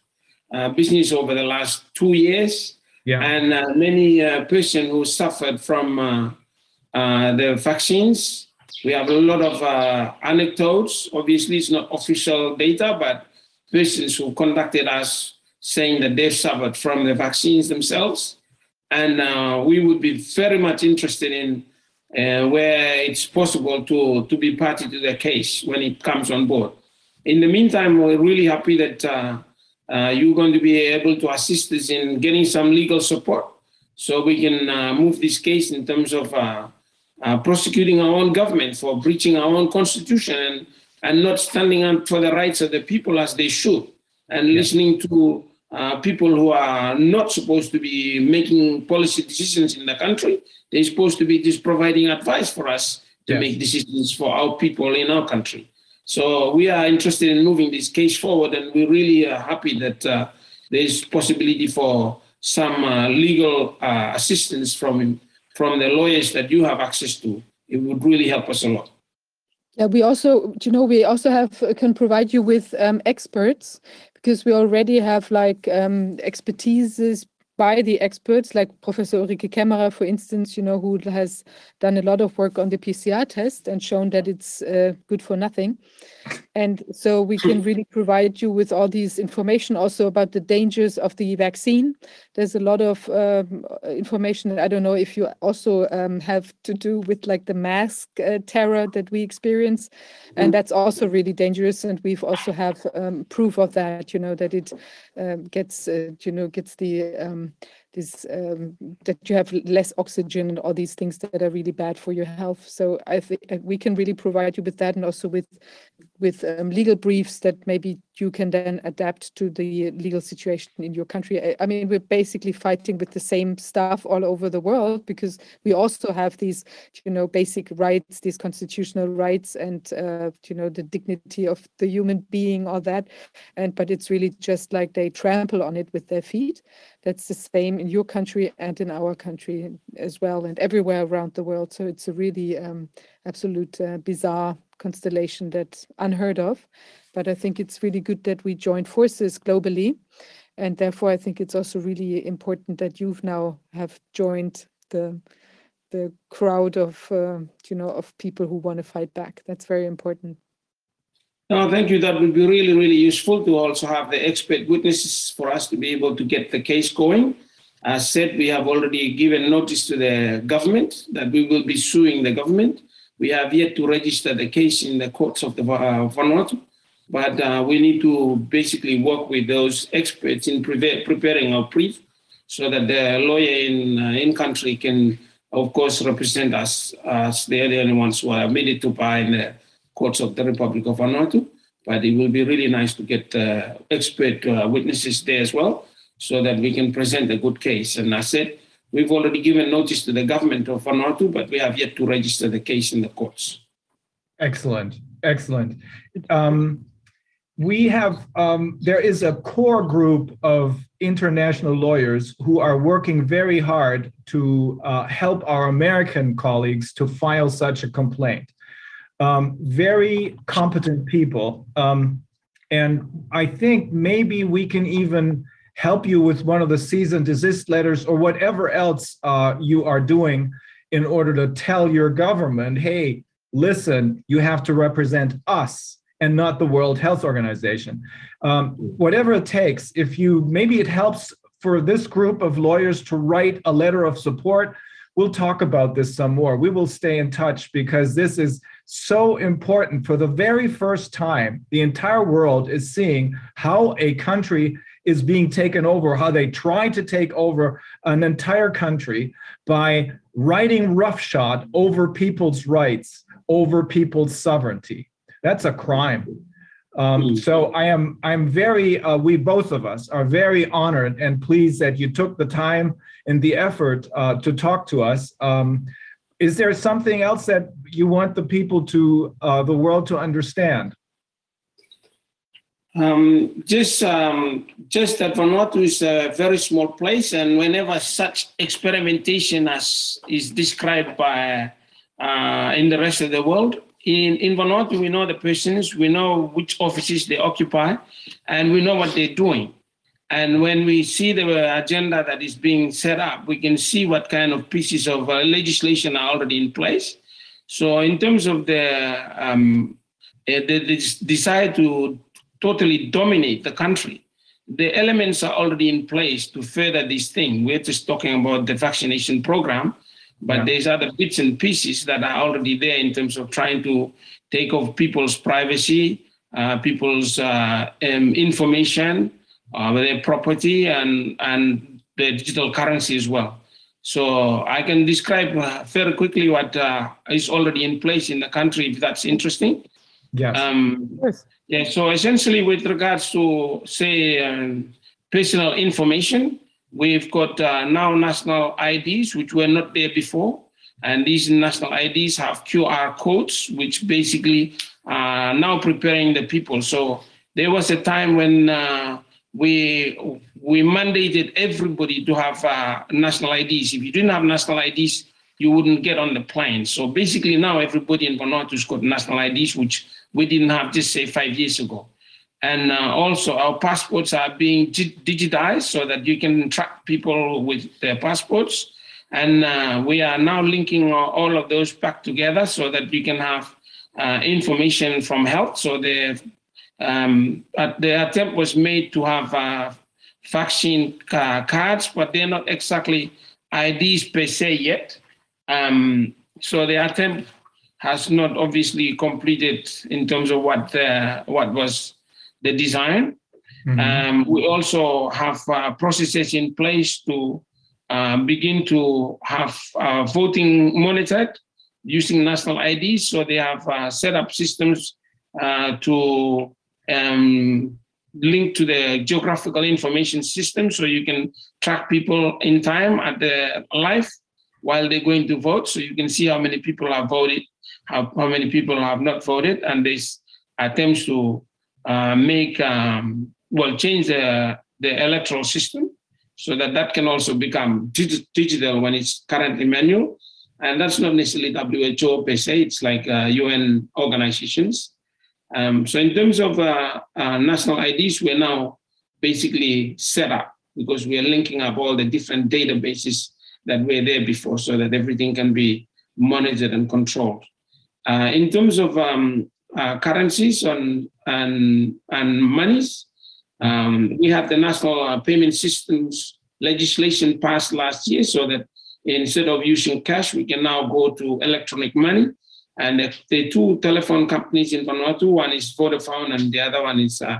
business over the last two years. Yeah. And many persons who suffered from the vaccines. We have a lot of anecdotes. Obviously, it's not official data, but persons who contacted us saying that they've suffered from the vaccines themselves. And uh, we would be very much interested in uh, where it's possible to, to be party to the case when it comes on board. In the meantime, we're really happy that uh, uh, you're going to be able to assist us in getting some legal support so we can uh, move this case in terms of uh, uh, prosecuting our own government for breaching our own constitution and, and not standing up for the rights of the people as they should and yeah. listening to uh, people who are not supposed to be making policy decisions in the country. They're supposed to be just providing advice for us to yes. make decisions for our people in our country. So we are interested in moving this case forward, and we really are happy that uh, there is possibility for some uh, legal uh, assistance from from the lawyers that you have access to. It would really help us a lot. Yeah, we also, you know, we also have can provide you with um, experts because we already have like um, expertises by the experts like Professor Ulrike Kämmerer, for instance, you know, who has done a lot of work on the PCR test and shown that it's uh, good for nothing. And so we can really provide you with all these information also about the dangers of the vaccine. There's a lot of um, information. I don't know if you also um, have to do with like the mask uh, terror that we experience. And that's also really dangerous. And we've also have um, proof of that, you know, that it um, gets, uh, you know, gets the um, this um, that you have less oxygen and all these things that are really bad for your health. So I think uh, we can really provide you with that, and also with with um, legal briefs that maybe you can then adapt to the legal situation in your country. I, I, mean, we're basically fighting with the same stuff all over the world because we also have these, you know, basic rights, these constitutional rights, and uh, you know, the dignity of the human being, all that. And but it's really just like they trample on it with their feet. That's the same in your country and in our country as well, and everywhere around the world. So it's a really um, absolute uh, bizarre constellation that's unheard of. But I think it's really good that we join forces globally. And therefore, I think it's also really important that you've now have joined the the crowd of uh, you know of people who want to fight back. That's very important. No, thank you. That would be really, really useful to also have the expert witnesses for us to be able to get the case going. As said, we have already given notice to the government that we will be suing the government. We have yet to register the case in the courts of the uh, Vanuatu, but uh, we need to basically work with those experts in pre- preparing our brief so that the lawyer in uh, in country can, of course, represent us as they're the only ones who are admitted to buy in the courts of the Republic of Vanuatu. But it will be really nice to get uh, expert uh, witnesses there as well so that we can present a good case. And I said, We've already given notice to the government of Vanuatu, but we have yet to register the case in the courts. Excellent, excellent. Um, we have, um, there is a core group of international lawyers who are working very hard to uh, help our American colleagues to file such a complaint. Um, very competent people. Um, and I think maybe we can even help you with one of the cease and desist letters or whatever else uh, you are doing in order to tell your government, hey, listen, you have to represent us and not the World Health Organization. Um, whatever it takes, if you maybe it helps for this group of lawyers to write a letter of support, we'll talk about this some more. We will stay in touch because this is so important. For the very first time, the entire world is seeing how a country is being taken over, how they try to take over an entire country by writing roughshod over people's rights, over people's sovereignty. That's a crime. Um, hmm. so I am I'm very uh, we both of us are very honored and pleased that you took the time and the effort uh, to talk to us. Um, is there something else that you want the people to uh, the world to understand? Um, just, um, just that Vanuatu is a very small place, and whenever such experimentation as is described by uh, in the rest of the world, in, in Vanuatu we know the persons, we know which offices they occupy, and we know what they're doing. And when we see the agenda that is being set up, we can see what kind of pieces of uh, legislation are already in place. So, in terms of the um, uh, the, the desire to totally dominate the country. The elements are already in place to further this thing. We're just talking about the vaccination program, but yeah. there's other bits and pieces that are already there in terms of trying to take off people's privacy, uh, people's uh, um, information, uh, their property, and and the digital currency as well. So I can describe uh, very quickly what uh, is already in place in the country, if that's interesting. Yes. Um, yes. Yeah, so essentially, with regards to, say, um, personal information, we've got uh, now national IDs, which were not there before. And these national IDs have QR codes, which basically are now preparing the people. So there was a time when uh, we we mandated everybody to have uh, national IDs. If you didn't have national IDs, you wouldn't get on the plane. So basically now everybody in Vanuatu's got national IDs, which we didn't have just say five years ago. And uh, also our passports are being digitized so that you can track people with their passports. And uh, we are now linking all of those back together so that you can have uh, information from health. So the um, the attempt was made to have uh, vaccine cards, but they're not exactly IDs per se yet. Um, so the attempt has not obviously completed in terms of what uh, what was the design. Mm-hmm. Um, we also have uh, processes in place to uh, begin to have uh, voting monitored using national IDs. So they have uh, set up systems uh, to um, link to the geographical information system, so you can track people in time at the live while they're going to vote. So you can see how many people have voted, how, how many people have not voted, and there's attempts to uh, make um, well change the the electoral system so that that can also become dig- digital when it's currently manual. And that's not necessarily WHO per se, it's like uh, UN organizations. Um, so in terms of uh, uh, national IDs, we're now basically set up because we are linking up all the different databases that were there before so that everything can be monitored and controlled. Uh, in terms of um, uh, currencies and, and, and monies, um, we have the national uh, payment systems legislation passed last year so that instead of using cash, we can now go to electronic money. And the, two telephone companies in Vanuatu, one is Vodafone and the other one is uh,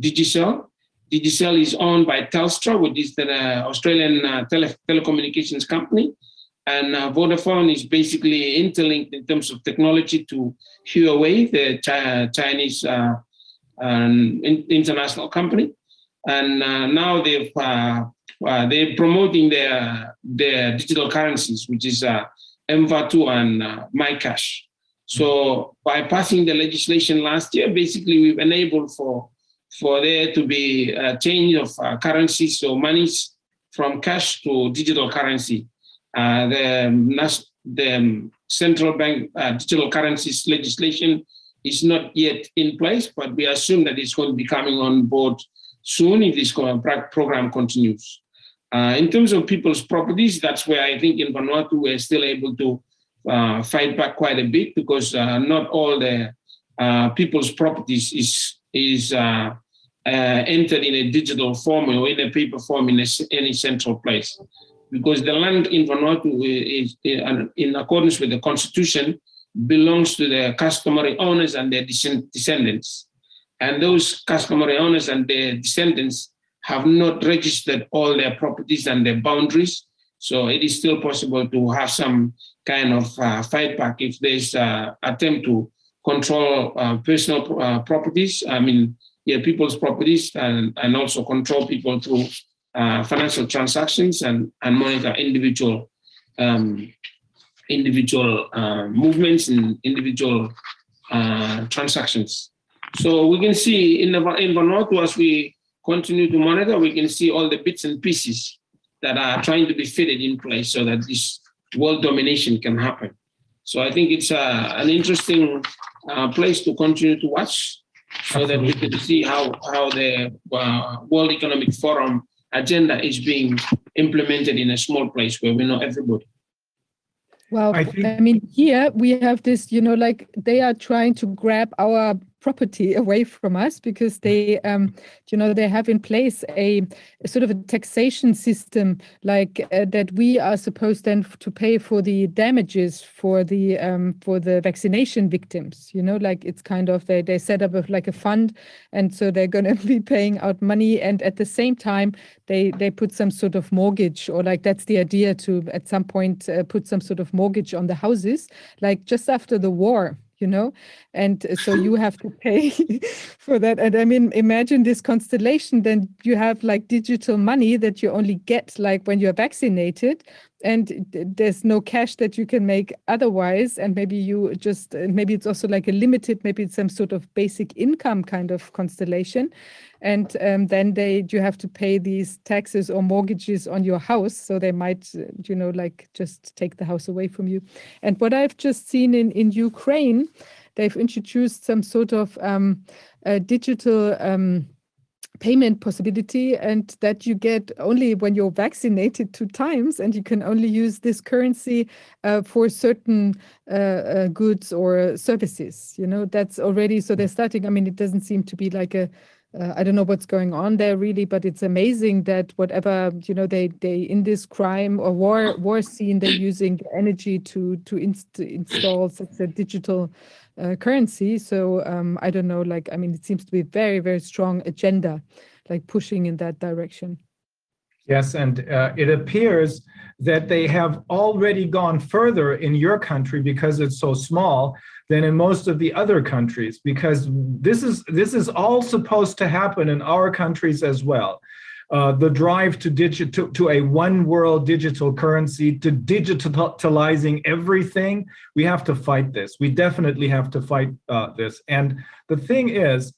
Digicel. Digicel is owned by Telstra, which is the uh, Australian uh, tele- telecommunications company. And uh, Vodafone is basically interlinked in terms of technology to Huawei, the Ch- Chinese uh, um, in- international company. And uh, now they've uh, they're promoting their their digital currencies, which is uh, MVA2 and uh, MyCash. So by passing the legislation last year, basically we've enabled for for there to be a change of uh, currencies, or monies from cash to digital currency. Uh, the, the central bank uh, digital currencies legislation is not yet in place, but we assume that it's going to be coming on board soon if this program continues. Uh, in terms of people's properties, that's where I think in Vanuatu we're still able to uh, fight back quite a bit because uh, not all the uh, people's properties is is uh, uh, entered in a digital form or in a paper form in a, any central place. Because the land in Vanuatu is, is, in accordance with the constitution belongs to the customary owners and their descendants. And those customary owners and their descendants have not registered all their properties and their boundaries. So it is still possible to have some kind of uh, fight back if there's uh, attempt to control uh, personal uh, properties. I mean, yeah, people's properties and, and also control people through uh, financial transactions and, and monitor individual um, individual uh, movements and individual transactions. So we can see in the in Vanuatu as we continue to monitor, we can see all the bits and pieces that are trying to be fitted in place so that this world domination can happen. So I think it's uh, an interesting uh, place to continue to watch so that we can see how, how the uh, World Economic Forum agenda is being implemented in a small place where we know everybody. Well, I, think- I mean, here we have this, you know, like they are trying to grab our property away from us because they um, you know they have in place a, a sort of a taxation system like uh, that we are supposed then to pay for the damages for the um, for the vaccination victims you know like it's kind of they, they set up a, like a fund and so they're going to be paying out money and at the same time they they put some sort of mortgage or like that's the idea to at some point uh, put some sort of mortgage on the houses like just after the war you know? And uh, so you have to pay for that. And i mean imagine this constellation then you have like digital money that you only get like when you're vaccinated and there's no cash that you can make otherwise and maybe you just maybe it's also like a limited maybe it's some sort of basic income kind of constellation. And um, then they you have to pay these taxes or mortgages on your house so they might you know like just take the house away from you. And what i've just seen in in ukraine they've introduced some sort of um, digital um, payment possibility and that you get only when you're vaccinated two times and you can only use this currency uh, for certain uh, uh, goods or services you know that's already so they're starting i mean it doesn't seem to be like a uh, I don't know what's going on there really, but it's amazing that whatever you know they they in this crime or war war scene they're using energy to to inst install such a digital uh, currency. So um, I don't know, like I mean, it seems to be very very strong agenda, like pushing in that direction. Yes, and uh, it appears that they have already gone further in your country because it's so small than in most of the other countries because this is this is all supposed to happen in our countries as well uh, the drive to to, to, a one world digital currency to digitalizing everything we have to fight this we definitely have to fight uh, this and the thing is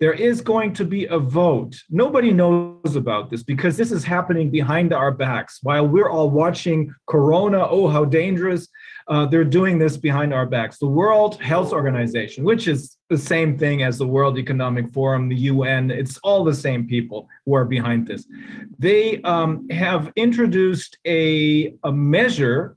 there is going to be a vote. Nobody knows about this because this is happening behind our backs while we're all watching Corona. Oh, how dangerous. Uh, they're doing this behind our backs. The World Health Organization, which is the same thing as the World Economic Forum, the UN, it's all the same people who are behind this. They um, have introduced a, a measure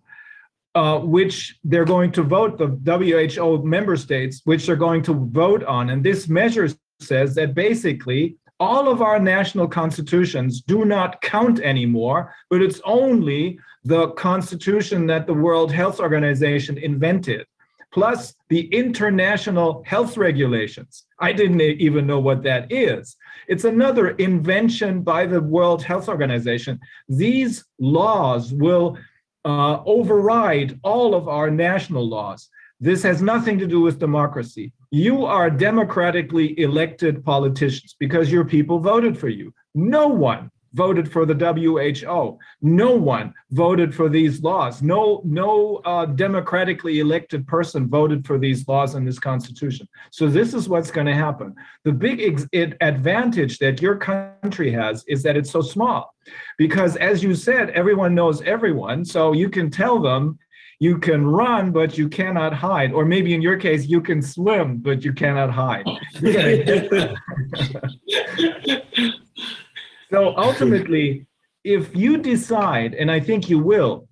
uh, which they're going to vote, the WHO member states, which they're going to vote on. And this measure says that basically all of our national constitutions do not count anymore, but it's only the constitution that the World Health Organization invented, plus the international health regulations. I didn't even know what that is. It's another invention by the World Health Organization. These laws will uh, override all of our national laws. This has nothing to do with democracy. You are democratically elected politicians because your people voted for you. No one voted for the WHO. No one voted for these laws. No, no uh, democratically elected person voted for these laws in this constitution. So this is what's going to happen. The big ex- advantage that your country has is that it's so small, because as you said, everyone knows everyone. So you can tell them you can run, but you cannot hide. Or maybe in your case, you can swim, but you cannot hide. so ultimately, if you decide, and I think you will,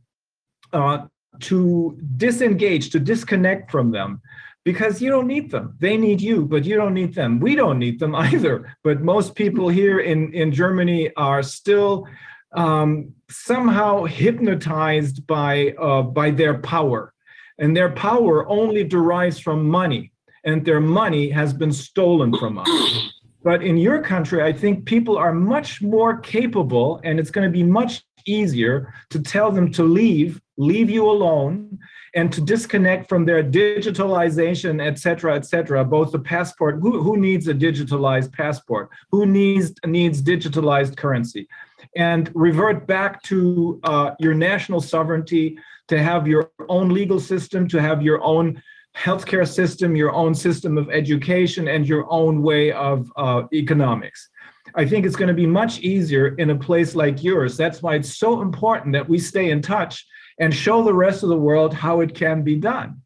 uh, to disengage, to disconnect from them, because you don't need them. They need you, but you don't need them. We don't need them either. But most people here in, in Germany are still um, somehow hypnotized by uh, by their power, and their power only derives from money, and their money has been stolen from us. But in your country, I think people are much more capable, and it's going to be much easier to tell them to leave, leave you alone, and to disconnect from their digitalization, et cetera, et cetera. Both the passport, who, who needs a digitalized passport? Who needs needs digitalized currency? and revert back to uh, your national sovereignty, to have your own legal system, to have your own healthcare system, your own system of education, and your own way of uh, economics. I think it's going to be much easier in a place like yours. That's why it's so important that we stay in touch and show the rest of the world how it can be done.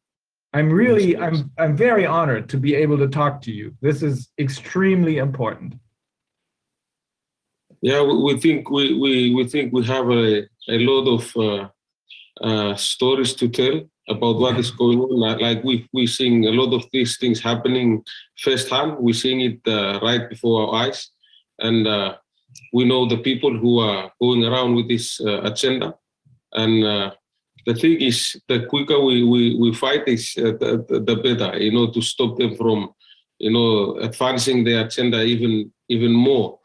I'm really, I'm, I'm very honored to be able to talk to you. This is extremely important. Yeah, we, we think we, we, we think we have a, a lot of uh, uh, stories to tell about what is going on. Like we we seeing a lot of these things happening firsthand. We're seeing it uh, right before our eyes, and uh, we know the people who are going around with this uh, agenda. And uh, the thing is, the quicker we we, we fight is the, the better. You know, to stop them from you know advancing their agenda even even more.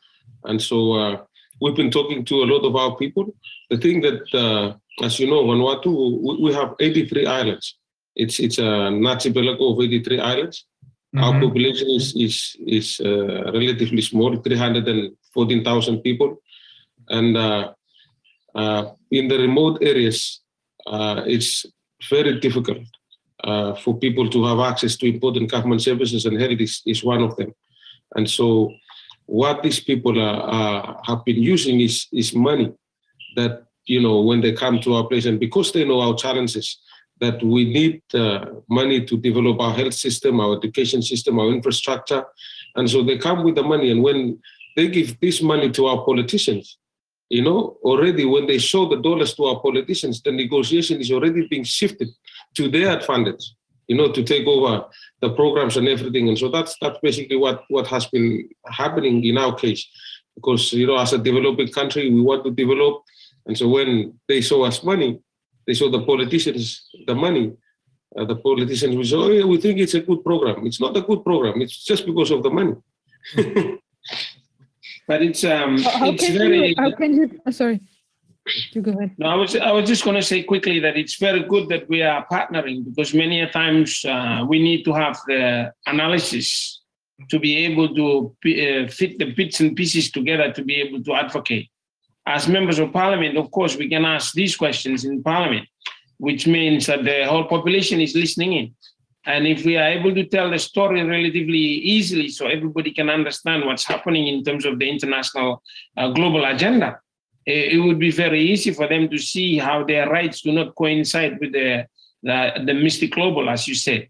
And so uh, we've been talking to a lot of our people. The thing that, uh, as you know, Vanuatu, we, have 83 islands. It's it's an archipelago of 83 islands. Mm-hmm. Our population is is is uh, relatively small, 314,000 people, and uh, uh, in the remote areas, uh, it's very difficult uh, for people to have access to important government services, and health is, is one of them. And so, what these people are, are, have been using is, is money that, you know, when they come to our place, and because they know our challenges, that we need uh, money to develop our health system, our education system, our infrastructure. And so they come with the money. And when they give this money to our politicians, you know, already when they show the dollars to our politicians, the negotiation is already being shifted to their advantage, you know, to take over the programs and everything. And so that's that's basically what, what has been happening in our case. Because, you know, as a developing country, we want to develop. And so when they show us money, they show the politicians the money. Uh, the politicians will say, oh, yeah, we think it's a good program. It's not a good program. It's just because of the money. But it's um, How how it's can very. you, how can you, oh, sorry, you go ahead. No, I was I was just going to say quickly that it's very good that we are partnering because many a times uh, we need to have the analysis to be able to uh, fit the bits and pieces together to be able to advocate. As members of parliament, of course, we can ask these questions in parliament, which means that the whole population is listening in. And if we are able to tell the story relatively easily so everybody can understand what's happening in terms of the international uh, global agenda, it, it would be very easy for them to see how their rights do not coincide with the, the, the mystic global, as you said.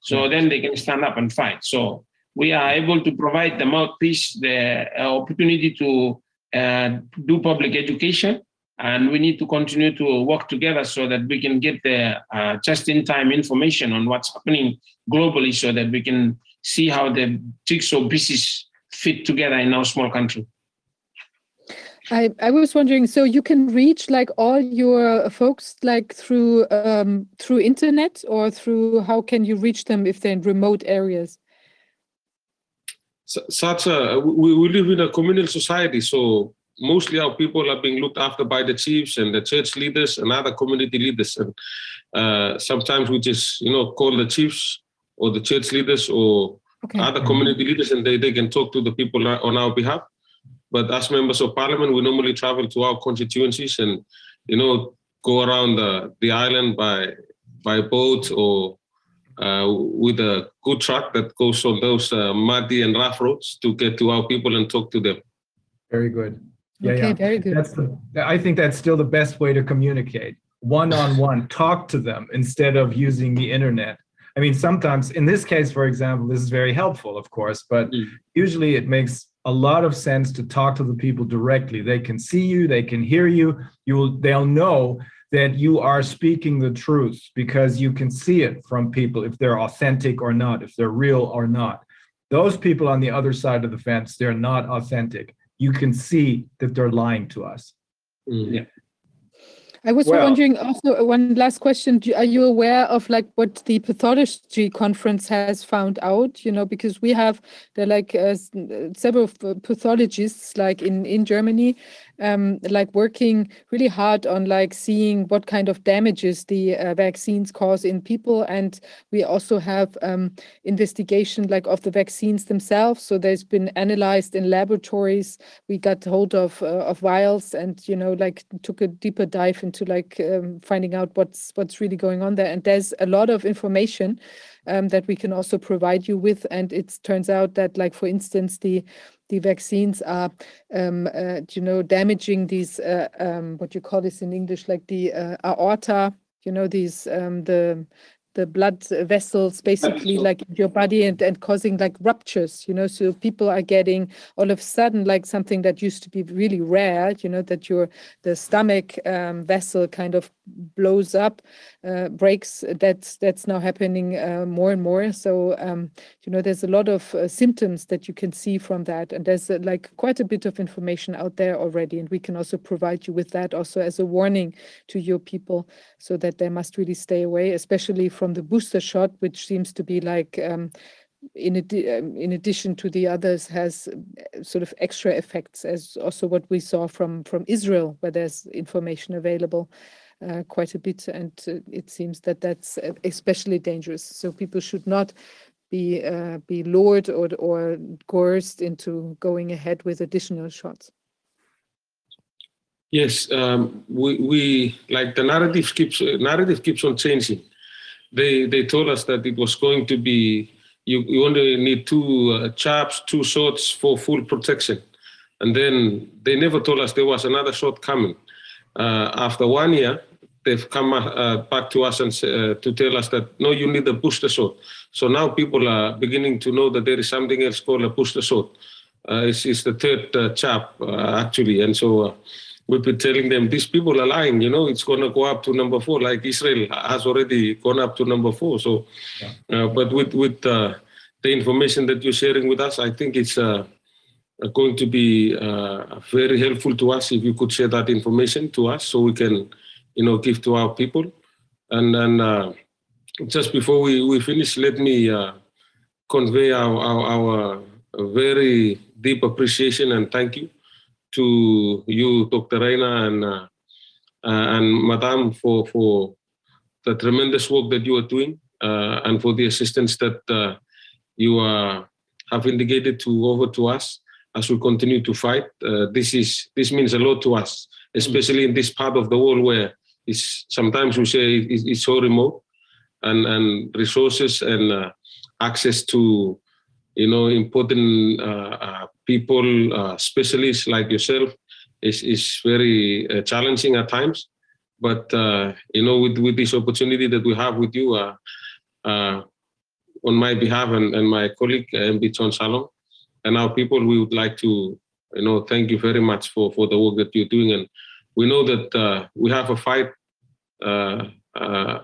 So then they can stand up and fight. So we are able to provide the mouthpiece, the opportunity to uh, do public education, and we need to continue to work together so that we can get the uh, just-in-time information on what's happening globally, so that we can see how the jigsaw pieces fit together in our small country. I, I was wondering, so you can reach like all your folks like through um, through internet or through how can you reach them if they're in remote areas? su- such a we, we live in a communal society so mostly our people are being looked after by the chiefs and the church leaders and other community leaders and uh, sometimes we just you know call the chiefs or the church leaders or Okay. other community leaders and they, they can talk to the people on our behalf but as members of parliament we normally travel to our constituencies and you know go around the, the island by by boat or uh, with a good truck that goes on those uh, muddy and rough roads to get to our people and talk to them. Very good. Yeah, Okay, yeah. very good. That's the, I think that's still the best way to communicate. One on one, talk to them instead of using the internet. I mean, sometimes in this case, for example, this is very helpful, of course, but Mm. usually it makes a lot of sense to talk to the people directly. They can see you, they can hear you. You will, they'll know that you are speaking the truth because you can see it from people if they're authentic or not, if they're real or not. Those people on the other side of the fence, they're not authentic. You can see that they're lying to us. Mm. I was Well- wondering also uh, one last question. Are you aware of like what the pathology conference has found out? You know, because we have there like uh, uh, several pathologists like in in Germany, um, like working really hard on like seeing what kind of damages the uh, vaccines cause in people, and we also have um, investigation like of the vaccines themselves. So there's been analyzed in laboratories. We got hold of uh, of vials and you know like took a deeper dive into like um, finding out what's what's really going on there. And there's a lot of information um, that we can also provide you with. And it turns out that like for instance the the vaccines are um, uh, you know damaging these uh, um, what you call this in English like the uh, aorta. You know these um, the the blood vessels basically like your body and, and causing like ruptures you know? So people are getting all of a sudden like something that used to be really rare you know that your the stomach um, vessel kind of blows up uh, breaks that's that's now happening uh, more and more. So um, you know there's a lot of uh, symptoms that you can see from that and there's uh, like quite a bit of information out there already and we can also provide you with that also as a warning to your people so that they must really stay away especially from the booster shot which seems to be like um, in, addi- um, in addition to the others has uh, sort of extra effects as also what we saw from from Israel where there's information available uh, quite a bit. And uh, it seems that that's uh, especially dangerous. So people should not be uh, be lured or or coerced into going ahead with additional shots. Yes, um, we, we like the narrative keeps narrative keeps on changing. They they told us that it was going to be you, you only need two uh, chaps, two shots for full protection, and then they never told us there was another shot coming. Uh, after one year, they've come uh, back to us and uh, to tell us that no, you need a booster shot. So now people are beginning to know that there is something else called a booster shot. Uh, it's, it's the third uh, chap actually, and so. Uh, we've been telling them these people are lying you know it's going to go up to number four like israel has already gone up to number four so uh, but with with uh, the information that you're sharing with us i think it's uh, going to be uh, very helpful to us if you could share that information to us so we can you know give to our people. And then uh, just before we, we finish let me uh, convey our, our, our very deep appreciation and thank you to you, Dr. Reiner and uh, uh, and Madame for for the tremendous work that you are doing uh, and for the assistance that uh, you uh, have indicated to over to us as we continue to fight. Uh, this is this means a lot to us, especially in this part of the world where it's sometimes we say it's, it's so remote, and and resources and uh, access to you know important uh, uh, people, uh, specialists like yourself, is is very challenging at times. But you know, with with this opportunity that we have with you, on my behalf and, and my colleague MP John Salong and our people, we would like to you know thank you very much for for the work that you're doing, and we know that uh, we have a fight uh, uh,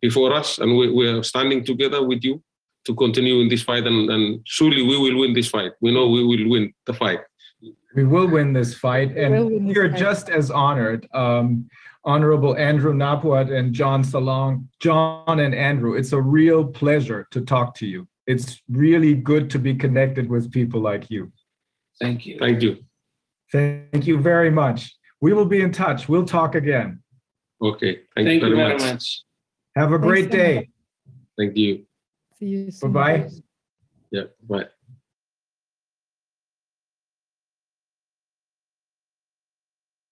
before us, and we, we are standing together with you to continue in this fight, and, and surely we will win this fight. We know we will win the fight. We will win this fight, and win this we're just as honored. Um, Honorable Andrew Napuat and John Salong, John and Andrew, it's a real pleasure to talk to you. It's really good to be connected with people like you. Thank you. Thank you. Thank you very much. We will be in touch. We'll talk again. Okay. Thank, Thank you you very very much. much. Have a Thanks great so day. Thank you. See you soon. Bye-bye. Yeah. Bye.